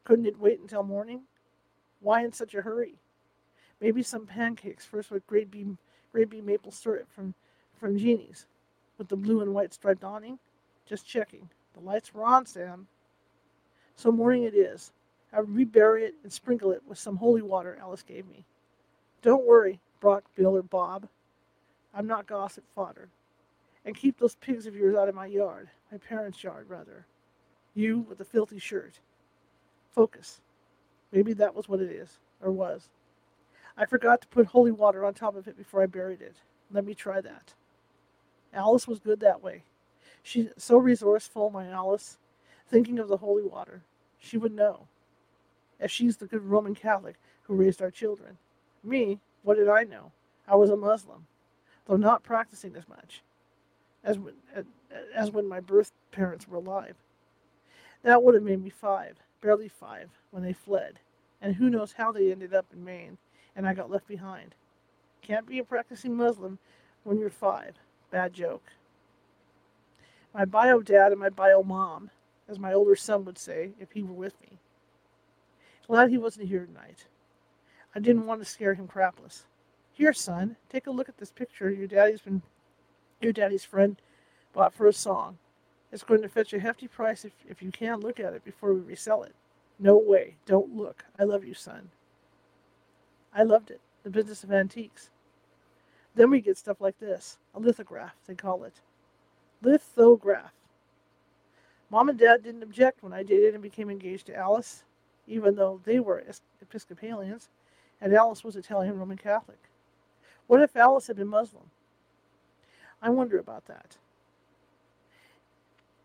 Couldn't it wait until morning? Why in such a hurry? Maybe some pancakes first with Grade B, Grade B maple syrup from from Jeannie's with the blue and white striped awning. Just checking. The lights were on, Sam. So morning it is. I rebury it and sprinkle it with some holy water Alice gave me. Don't worry, Brock, Bill, or Bob. I'm not gossip fodder. And keep those pigs of yours out of my yard, my parents' yard, rather. You with the filthy shirt. Focus. Maybe that was what it is, or was. I forgot to put holy water on top of it before I buried it. Let me try that. Alice was good that way. She's so resourceful, my Alice. Thinking of the holy water, she would know. As she's the good Roman Catholic who raised our children. Me, what did I know? I was a Muslim, though not practicing as much as when, as when my birth parents were alive. That would have made me five, barely five, when they fled, and who knows how they ended up in Maine, and I got left behind. Can't be a practicing Muslim when you're five. Bad joke. My bio dad and my bio mom, as my older son would say if he were with me. Glad he wasn't here tonight. I didn't want to scare him crapless. Here, son, take a look at this picture your daddy's been your daddy's friend bought for a song. It's going to fetch a hefty price if, if you can't look at it before we resell it. No way. Don't look. I love you, son. I loved it. The business of antiques. Then we get stuff like this a lithograph, they call it. Lithograph. Mom and Dad didn't object when I dated and became engaged to Alice, even though they were Episcopalians, and Alice was Italian Roman Catholic. What if Alice had been Muslim? I wonder about that.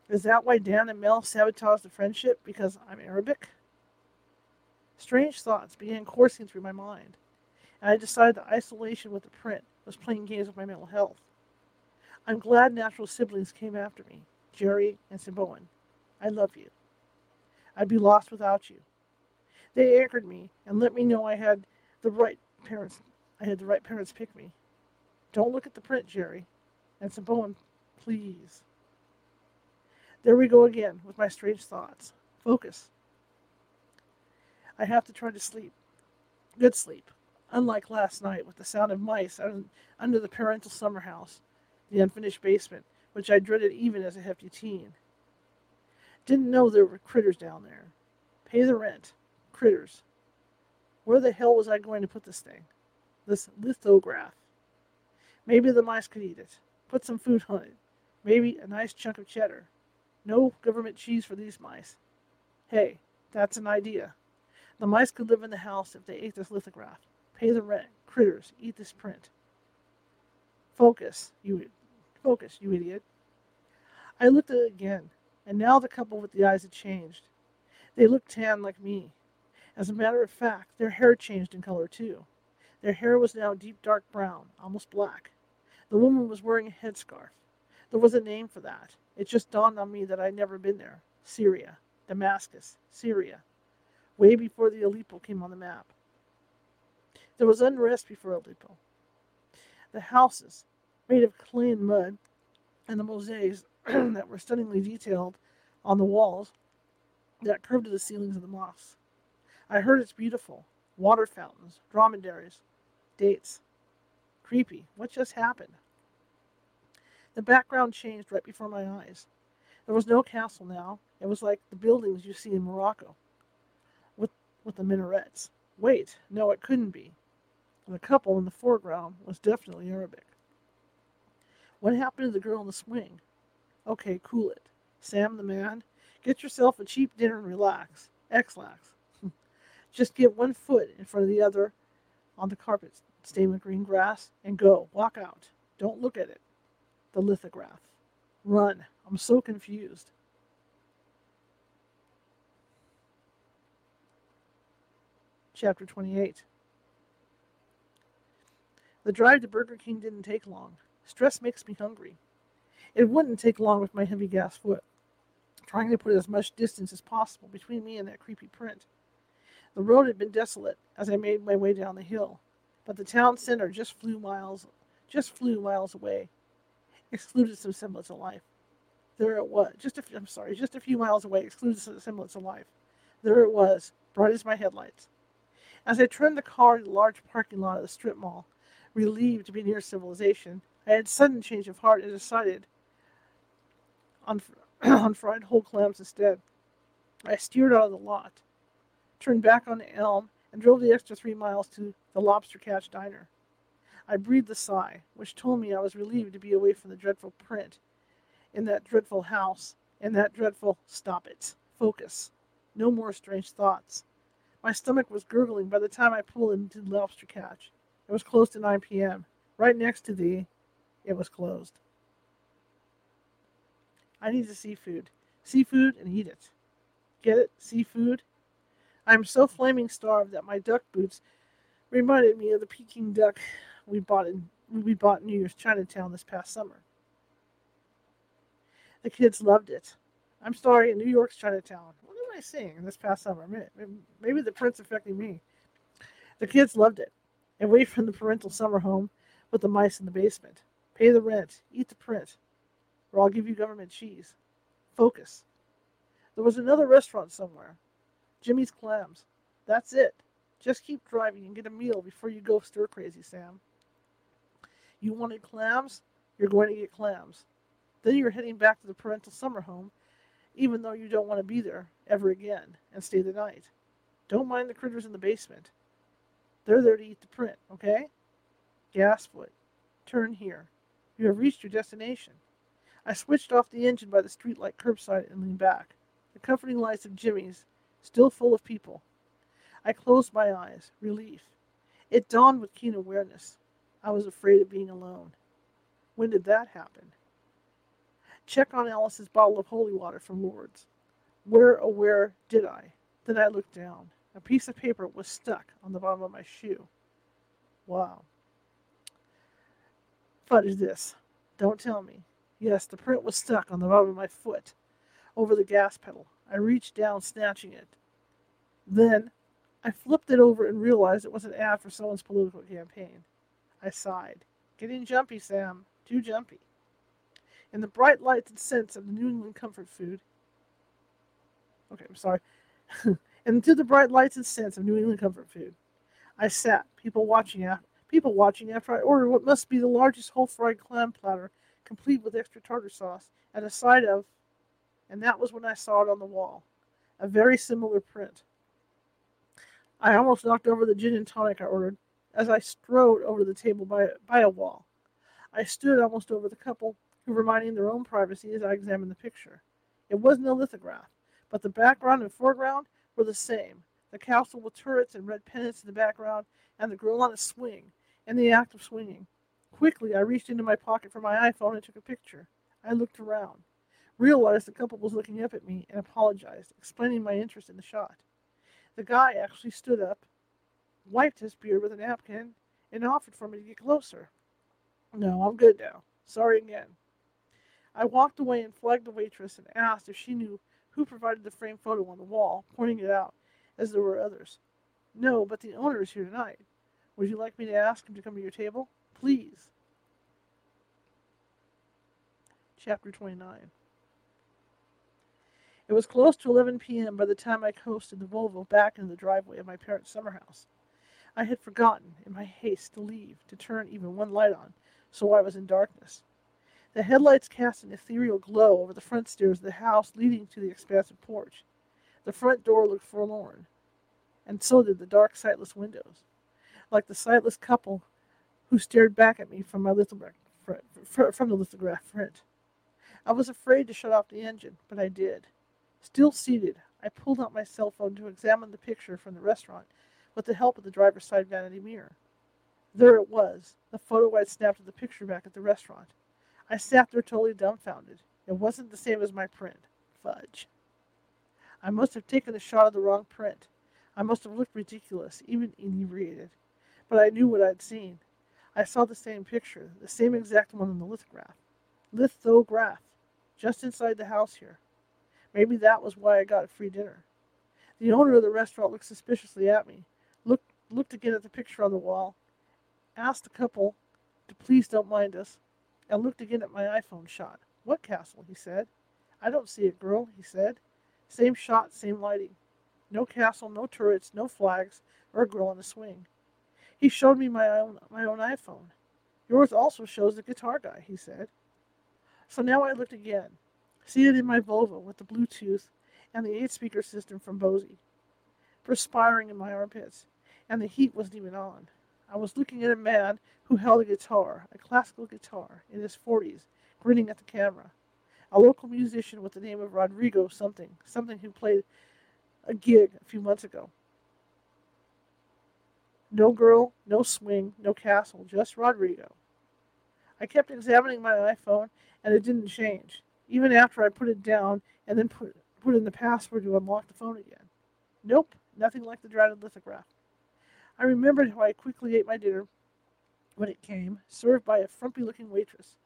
Is that why Dan and Mel sabotaged the friendship? Because I'm Arabic? Strange thoughts began coursing through my mind, and I decided that isolation with the print was playing games with my mental health. I'm glad natural siblings came after me, Jerry and Simboan. I love you. I'd be lost without you. They anchored me and let me know I had the right parents. I had the right parents pick me. Don't look at the print, Jerry. And Simboan, please. There we go again with my strange thoughts. Focus. I have to try to sleep. Good sleep. Unlike last night with the sound of mice under the parental summer house, the unfinished basement, which I dreaded even as a hefty teen. Didn't know there were critters down there. Pay the rent. Critters. Where the hell was I going to put this thing? This lithograph. Maybe the mice could eat it. Put some food on it. Maybe a nice chunk of cheddar. No government cheese for these mice. Hey, that's an idea. The mice could live in the house if they ate this lithograph. Pay the rent. Critters, eat this print. Focus, you focus, you idiot. I looked at it again, and now the couple with the eyes had changed. They looked tan like me. As a matter of fact, their hair changed in color too. Their hair was now deep dark brown, almost black. The woman was wearing a headscarf. There was a name for that. It just dawned on me that I'd never been there. Syria. Damascus. Syria. Way before the Aleppo came on the map. There was unrest before Aleppo. The houses, made of clay and mud, and the mosaics that were stunningly detailed on the walls that curved to the ceilings of the mosques. I heard it's beautiful. Water fountains, dromedaries, dates. Creepy. What just happened? The background changed right before my eyes. There was no castle now. It was like the buildings you see in Morocco with, with the minarets. Wait, no, it couldn't be. The couple in the foreground was definitely Arabic. What happened to the girl in the swing? Okay, cool it. Sam the man, get yourself a cheap dinner and relax. Ex-Lax. Just get one foot in front of the other on the carpet stained with green grass and go. Walk out. Don't look at it the lithograph. Run. I'm so confused. Chapter 28 The drive to Burger King didn't take long. Stress makes me hungry. It wouldn't take long with my heavy gas foot, trying to put as much distance as possible between me and that creepy print. The road had been desolate as I made my way down the hill, but the town center just flew miles just flew miles away excluded some semblance of life. There it was, just a few, I'm sorry, just a few miles away, excluded some semblance of life. There it was, bright as my headlights. As I turned the car in the large parking lot of the strip mall, relieved to be near civilization, I had sudden change of heart and decided on, on fried whole clams instead. I steered out of the lot, turned back on the elm, and drove the extra three miles to the Lobster Catch Diner. I breathed a sigh, which told me I was relieved to be away from the dreadful print in that dreadful house and that dreadful stop it. Focus. No more strange thoughts. My stomach was gurgling by the time I pulled into lobster catch. It was close to 9 p.m. Right next to the. It was closed. I need the seafood. Seafood and eat it. Get it? Seafood? I'm so flaming starved that my duck boots reminded me of the Peking duck we bought in we bought New Year's Chinatown this past summer. The kids loved it. I'm sorry, in New York's Chinatown. What am I saying this past summer? Maybe the print's affecting me. The kids loved it. Away from the parental summer home with the mice in the basement. Pay the rent. Eat the print. Or I'll give you government cheese. Focus. There was another restaurant somewhere. Jimmy's Clams. That's it. Just keep driving and get a meal before you go stir crazy, Sam. You wanted clams? You're going to get clams. Then you're heading back to the parental summer home, even though you don't want to be there ever again and stay the night. Don't mind the critters in the basement. They're there to eat the print, okay? Gasfoot, turn here. You have reached your destination. I switched off the engine by the streetlight curbside and leaned back. The comforting lights of Jimmy's, still full of people. I closed my eyes, relief. It dawned with keen awareness. I was afraid of being alone. When did that happen? Check on Alice's bottle of holy water from Lourdes. Where, oh, where did I? Then I looked down. A piece of paper was stuck on the bottom of my shoe. Wow. What is this? Don't tell me. Yes, the print was stuck on the bottom of my foot, over the gas pedal. I reached down, snatching it. Then I flipped it over and realized it was an ad for someone's political campaign. I sighed. Getting jumpy, Sam. Too jumpy. In the bright lights and scents of the New England comfort food. Okay, I'm sorry. And into the bright lights and scents of New England comfort food. I sat, people watching after, people watching after I ordered what must be the largest whole fried clam platter, complete with extra tartar sauce, at a side of, and that was when I saw it on the wall. A very similar print. I almost knocked over the gin and tonic I ordered as I strode over the table by, by a wall. I stood almost over the couple, who were minding their own privacy as I examined the picture. It wasn't a lithograph, but the background and foreground were the same the castle with turrets and red pennants in the background, and the girl on a swing, in the act of swinging. Quickly, I reached into my pocket for my iPhone and took a picture. I looked around, realized the couple was looking up at me, and apologized, explaining my interest in the shot. The guy actually stood up, wiped his beard with a napkin, and offered for me to get closer. No, I'm good now. Sorry again. I walked away and flagged the waitress and asked if she knew who provided the framed photo on the wall, pointing it out, as there were others. No, but the owner is here tonight. Would you like me to ask him to come to your table? Please. Chapter 29 It was close to 11 p.m. by the time I coasted the Volvo back into the driveway of my parents' summer house. I had forgotten, in my haste to leave, to turn even one light on, so I was in darkness. The headlights cast an ethereal glow over the front stairs of the house leading to the expansive porch. The front door looked forlorn, and so did the dark, sightless windows, like the sightless couple who stared back at me from my lithograph from the lithograph print. I was afraid to shut off the engine, but I did. Still seated, I pulled out my cell phone to examine the picture from the restaurant with the help of the driver's side vanity mirror. There it was, the photo I'd snapped of the picture back at the restaurant. I sat there totally dumbfounded. It wasn't the same as my print. Fudge. I must have taken a shot of the wrong print. I must have looked ridiculous, even inebriated. But I knew what I'd seen. I saw the same picture, the same exact one in the lithograph. Lithograph. Just inside the house here. Maybe that was why I got a free dinner. The owner of the restaurant looked suspiciously at me, looked, looked again at the picture on the wall, asked the couple to please don't mind us, and looked again at my iPhone shot. What castle? he said. I don't see it, girl, he said. Same shot, same lighting. No castle, no turrets, no flags, or a girl on a swing. He showed me my own my own iPhone. Yours also shows the guitar guy, he said. So now I looked again, seated in my Volvo with the Bluetooth and the eight speaker system from Bose, perspiring in my armpits, and the heat wasn't even on. I was looking at a man who held a guitar, a classical guitar, in his 40s, grinning at the camera. A local musician with the name of Rodrigo something, something who played a gig a few months ago. No girl, no swing, no castle, just Rodrigo. I kept examining my iPhone and it didn't change, even after I put it down and then put, put in the password to unlock the phone again. Nope, nothing like the dreaded lithograph. I remembered how I quickly ate my dinner when it came, served by a frumpy looking waitress.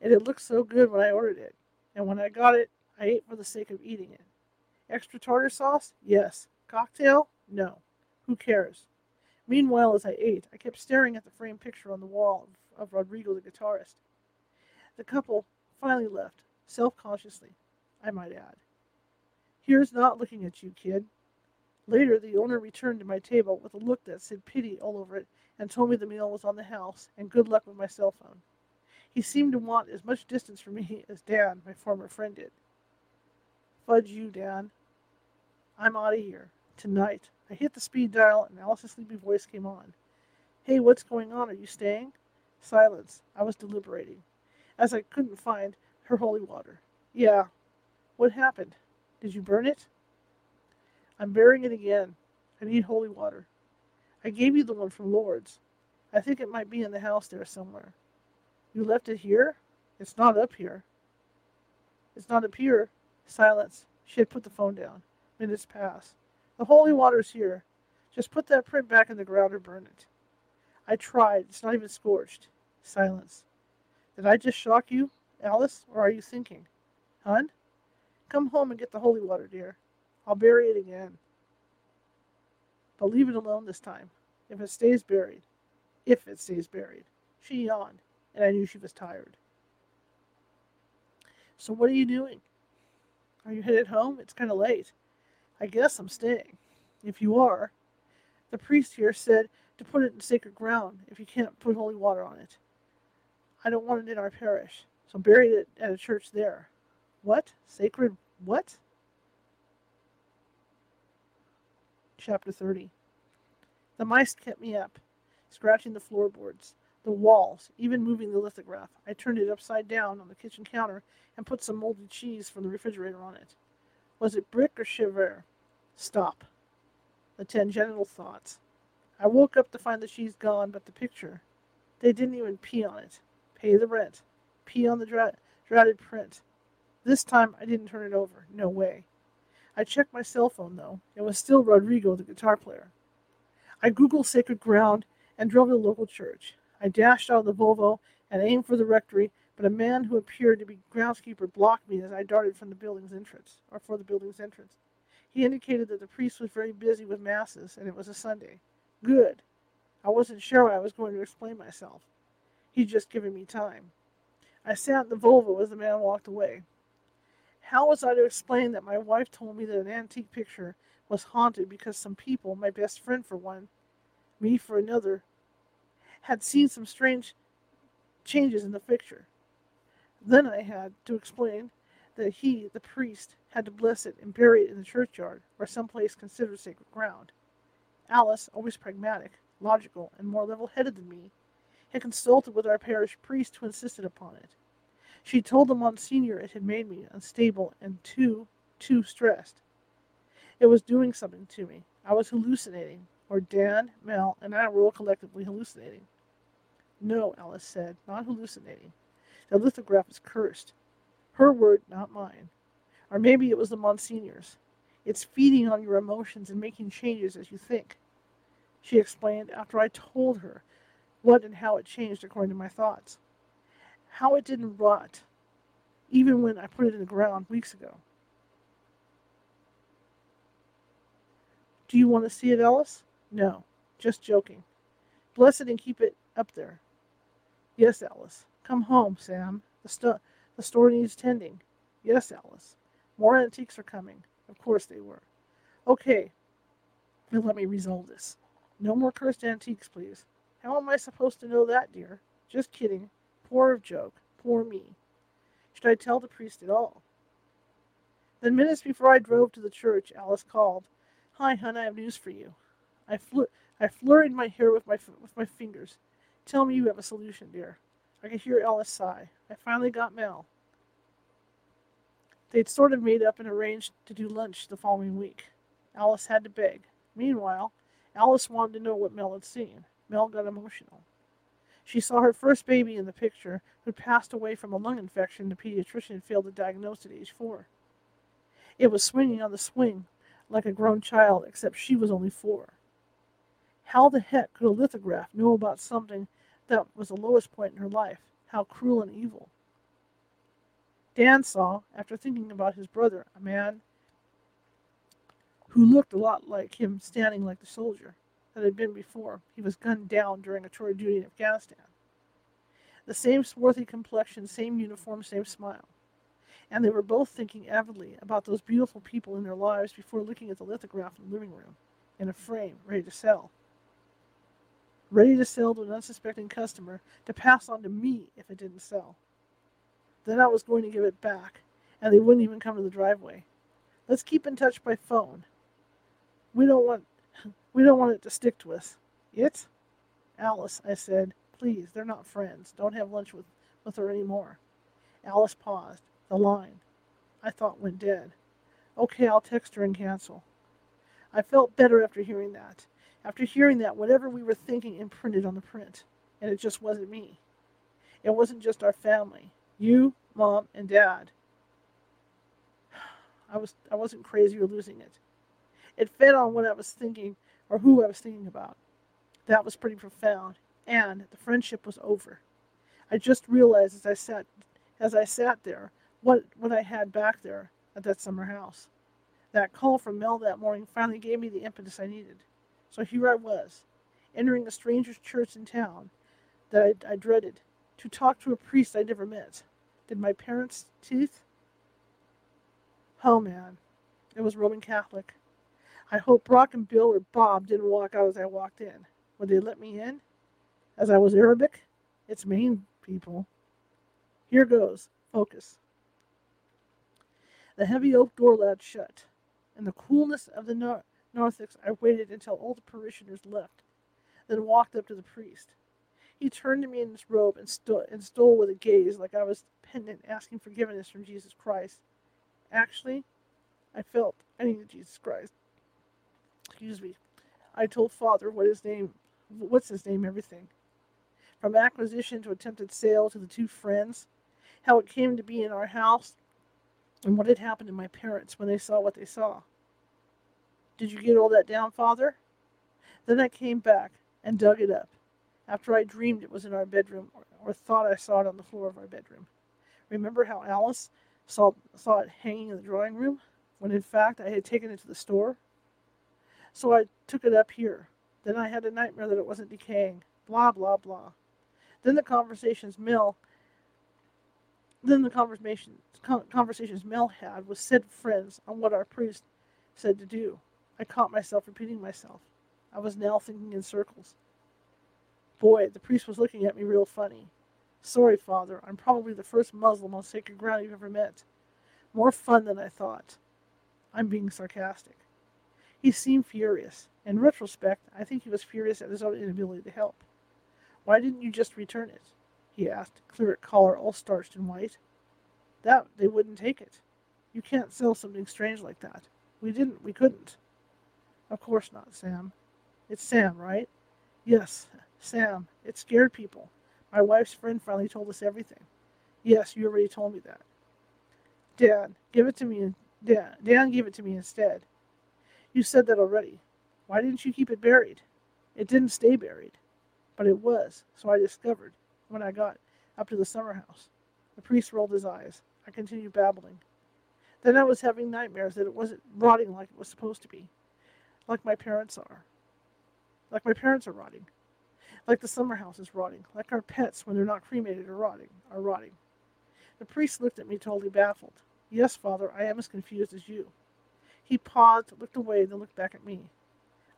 And it looked so good when I ordered it, and when I got it, I ate for the sake of eating it. Extra tartar sauce? Yes. Cocktail? No. Who cares? Meanwhile, as I ate, I kept staring at the framed picture on the wall of, of Rodrigo the guitarist. The couple finally left, self consciously, I might add. Here's not looking at you, kid. Later, the owner returned to my table with a look that said pity all over it and told me the meal was on the house and good luck with my cell phone. He seemed to want as much distance from me as Dan, my former friend, did. Fudge you, Dan. I'm out of here. Tonight. I hit the speed dial and Alice's sleepy voice came on. Hey, what's going on? Are you staying? Silence. I was deliberating. As I couldn't find Her holy water. Yeah. What happened? Did you burn it? I'm burying it again. I need holy water. I gave you the one from Lourdes. I think it might be in the house there somewhere. You left it here? It's not up here. It's not up here. Silence. She had put the phone down. Minutes pass. The holy water's here. Just put that print back in the ground or burn it. I tried. It's not even scorched. Silence. Did I just shock you, Alice, or are you thinking? Hun? Come home and get the holy water, dear. I'll bury it again. But leave it alone this time. If it stays buried. If it stays buried. She yawned, and I knew she was tired. So what are you doing? Are you headed home? It's kind of late. I guess I'm staying. If you are, the priest here said to put it in sacred ground if you can't put holy water on it. I don't want it in our parish, so bury it at a church there. What? Sacred what? Chapter 30. The mice kept me up, scratching the floorboards, the walls, even moving the lithograph. I turned it upside down on the kitchen counter and put some moldy cheese from the refrigerator on it. Was it brick or chevre? Stop. The tangential thoughts. I woke up to find the cheese gone, but the picture. They didn't even pee on it. Pay the rent. Pee on the dra- droughted print. This time I didn't turn it over. No way. I checked my cell phone, though. It was still Rodrigo, the guitar player. I Googled Sacred Ground and drove to the local church. I dashed out of the Volvo and aimed for the rectory, but a man who appeared to be groundskeeper blocked me as I darted from the building's entrance, or for the building's entrance. He indicated that the priest was very busy with masses and it was a Sunday. Good. I wasn't sure I was going to explain myself. He'd just given me time. I sat in the Volvo as the man walked away. How was I to explain that my wife told me that an antique picture was haunted because some people, my best friend for one, me for another, had seen some strange changes in the picture? Then I had to explain that he, the priest, had to bless it and bury it in the churchyard or some place considered sacred ground. Alice, always pragmatic, logical, and more level headed than me, had consulted with our parish priest who insisted upon it. She told the Monsignor it had made me unstable and too, too stressed. It was doing something to me. I was hallucinating, or Dan, Mel, and I were all collectively hallucinating. No, Alice said, not hallucinating. The lithograph is cursed. Her word, not mine. Or maybe it was the Monsignor's. It's feeding on your emotions and making changes as you think. She explained after I told her what and how it changed according to my thoughts. How it didn't rot, even when I put it in the ground weeks ago. Do you want to see it, Alice? No, just joking. Bless it and keep it up there. Yes, Alice. Come home, Sam. The, sto- the store needs tending. Yes, Alice. More antiques are coming. Of course they were. Okay, then let me resolve this. No more cursed antiques, please. How am I supposed to know that, dear? Just kidding. Poor joke. Poor me. Should I tell the priest at all? Then, minutes before I drove to the church, Alice called. Hi, hon, I have news for you. I, fl- I flurried my hair with my, with my fingers. Tell me you have a solution, dear. I could hear Alice sigh. I finally got Mel. They'd sort of made up and arranged to do lunch the following week. Alice had to beg. Meanwhile, Alice wanted to know what Mel had seen. Mel got emotional. She saw her first baby in the picture, who'd passed away from a lung infection the pediatrician failed to diagnose at age four. It was swinging on the swing like a grown child, except she was only four. How the heck could a lithograph know about something that was the lowest point in her life? How cruel and evil. Dan saw, after thinking about his brother, a man who looked a lot like him standing like the soldier that had been before he was gunned down during a tour of duty in Afghanistan. The same swarthy complexion, same uniform, same smile. And they were both thinking avidly about those beautiful people in their lives before looking at the lithograph in the living room, in a frame, ready to sell. Ready to sell to an unsuspecting customer to pass on to me if it didn't sell. Then I was going to give it back, and they wouldn't even come to the driveway. Let's keep in touch by phone. We don't want we don't want it to stick to us. It? Alice, I said, please, they're not friends. Don't have lunch with, with her anymore. Alice paused. The line, I thought, went dead. Okay, I'll text her and cancel. I felt better after hearing that. After hearing that, whatever we were thinking imprinted on the print. And it just wasn't me. It wasn't just our family. You, mom, and dad. I was I wasn't crazy or losing it. It fed on what I was thinking or who I was thinking about. That was pretty profound. And the friendship was over. I just realized as I sat as I sat there what what I had back there at that summer house. That call from Mel that morning finally gave me the impetus I needed. So here I was, entering the strangest church in town that I, I dreaded, to talk to a priest I'd never met. Did my parents' teeth? Oh man, it was Roman Catholic. I hope Brock and Bill or Bob didn't walk out as I walked in. Would they let me in? As I was Arabic? It's Maine people. Here goes. Focus. The heavy oak door latch shut. In the coolness of the nor- narthex, I waited until all the parishioners left, then walked up to the priest. He turned to me in his robe and, sto- and stole with a gaze like I was penitent asking forgiveness from Jesus Christ. Actually, I felt I needed Jesus Christ. Excuse me. I told father what his name, what's his name, everything. From acquisition to attempted sale to the two friends, how it came to be in our house, and what had happened to my parents when they saw what they saw. Did you get all that down, father? Then I came back and dug it up after I dreamed it was in our bedroom or, or thought I saw it on the floor of our bedroom. Remember how Alice saw, saw it hanging in the drawing room when in fact I had taken it to the store? So I took it up here. Then I had a nightmare that it wasn't decaying. Blah, blah, blah. Then the conversations Mel then the conversation, conversations Mel had with said friends on what our priest said to do. I caught myself repeating myself. I was now thinking in circles. Boy, the priest was looking at me real funny. Sorry, Father, I'm probably the first Muslim on sacred ground you've ever met. More fun than I thought. I'm being sarcastic. He seemed furious. In retrospect, I think he was furious at his own inability to help. Why didn't you just return it? he asked, clear collar all starched and white. That they wouldn't take it. You can't sell something strange like that. We didn't. We couldn't. Of course not, Sam. It's Sam, right? Yes, Sam. It scared people. My wife's friend finally told us everything. Yes, you already told me that. Dan, give it to me. Dad, Dan gave it to me instead. You said that already. Why didn't you keep it buried? It didn't stay buried, but it was, so I discovered when I got up to the summer house. The priest rolled his eyes. I continued babbling. Then I was having nightmares that it wasn't rotting like it was supposed to be, like my parents are. Like my parents are rotting. Like the summer house is rotting. Like our pets, when they're not cremated are rotting, are rotting. The priest looked at me totally baffled. Yes, father, I am as confused as you. He paused, looked away, then looked back at me.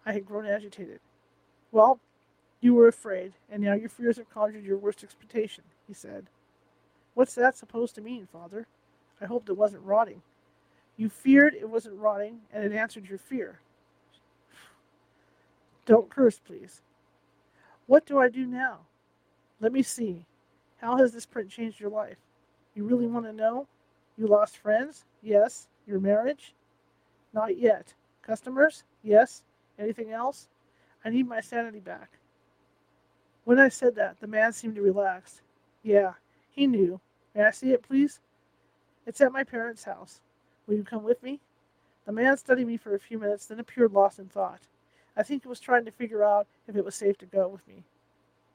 I had grown agitated. Well, you were afraid, and now your fears have conjured your worst expectation, he said. What's that supposed to mean, father? I hoped it wasn't rotting. You feared it wasn't rotting, and it answered your fear. Don't curse, please. What do I do now? Let me see. How has this print changed your life? You really want to know? You lost friends? Yes. Your marriage? Not yet. Customers? Yes. Anything else? I need my sanity back. When I said that, the man seemed to relax. Yeah, he knew. May I see it, please? It's at my parents' house. Will you come with me? The man studied me for a few minutes, then appeared lost in thought. I think he was trying to figure out if it was safe to go with me.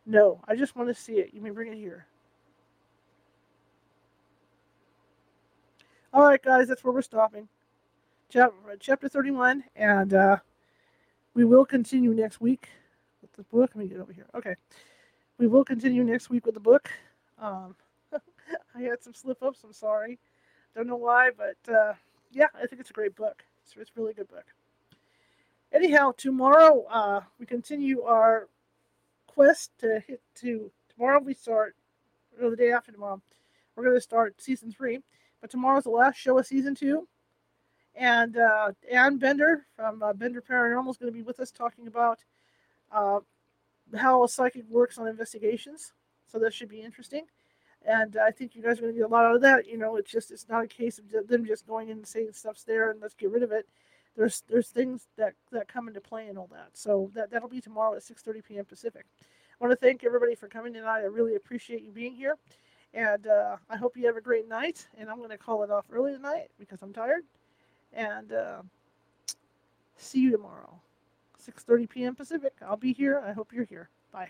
No, I just want to see it. You may bring it here. All right, guys, that's where we're stopping. Chapter 31, and uh, we will continue next week with the book. Let me get over here. Okay. We will continue next week with the book. Um, I had some slip ups. I'm sorry. Don't know why, but uh, yeah, I think it's a great book. It's, it's a really good book. Anyhow, tomorrow uh, we continue our quest to hit to. Tomorrow we start, or the day after tomorrow, we're going to start season three. But tomorrow's the last show of season two. And uh, Ann Bender from uh, Bender Paranormal is going to be with us talking about uh, how a psychic works on investigations. So that should be interesting. and I think you guys are going to get a lot out of that. You know, it's just it's not a case of them just going in and saying stuff's there and let's get rid of it. There's there's things that that come into play and all that. So that that'll be tomorrow at 6:30 p.m. Pacific. I want to thank everybody for coming tonight. I really appreciate you being here, and uh, I hope you have a great night. And I'm going to call it off early tonight because I'm tired. And uh, see you tomorrow, 6:30 p.m. Pacific. I'll be here. I hope you're here. Bye.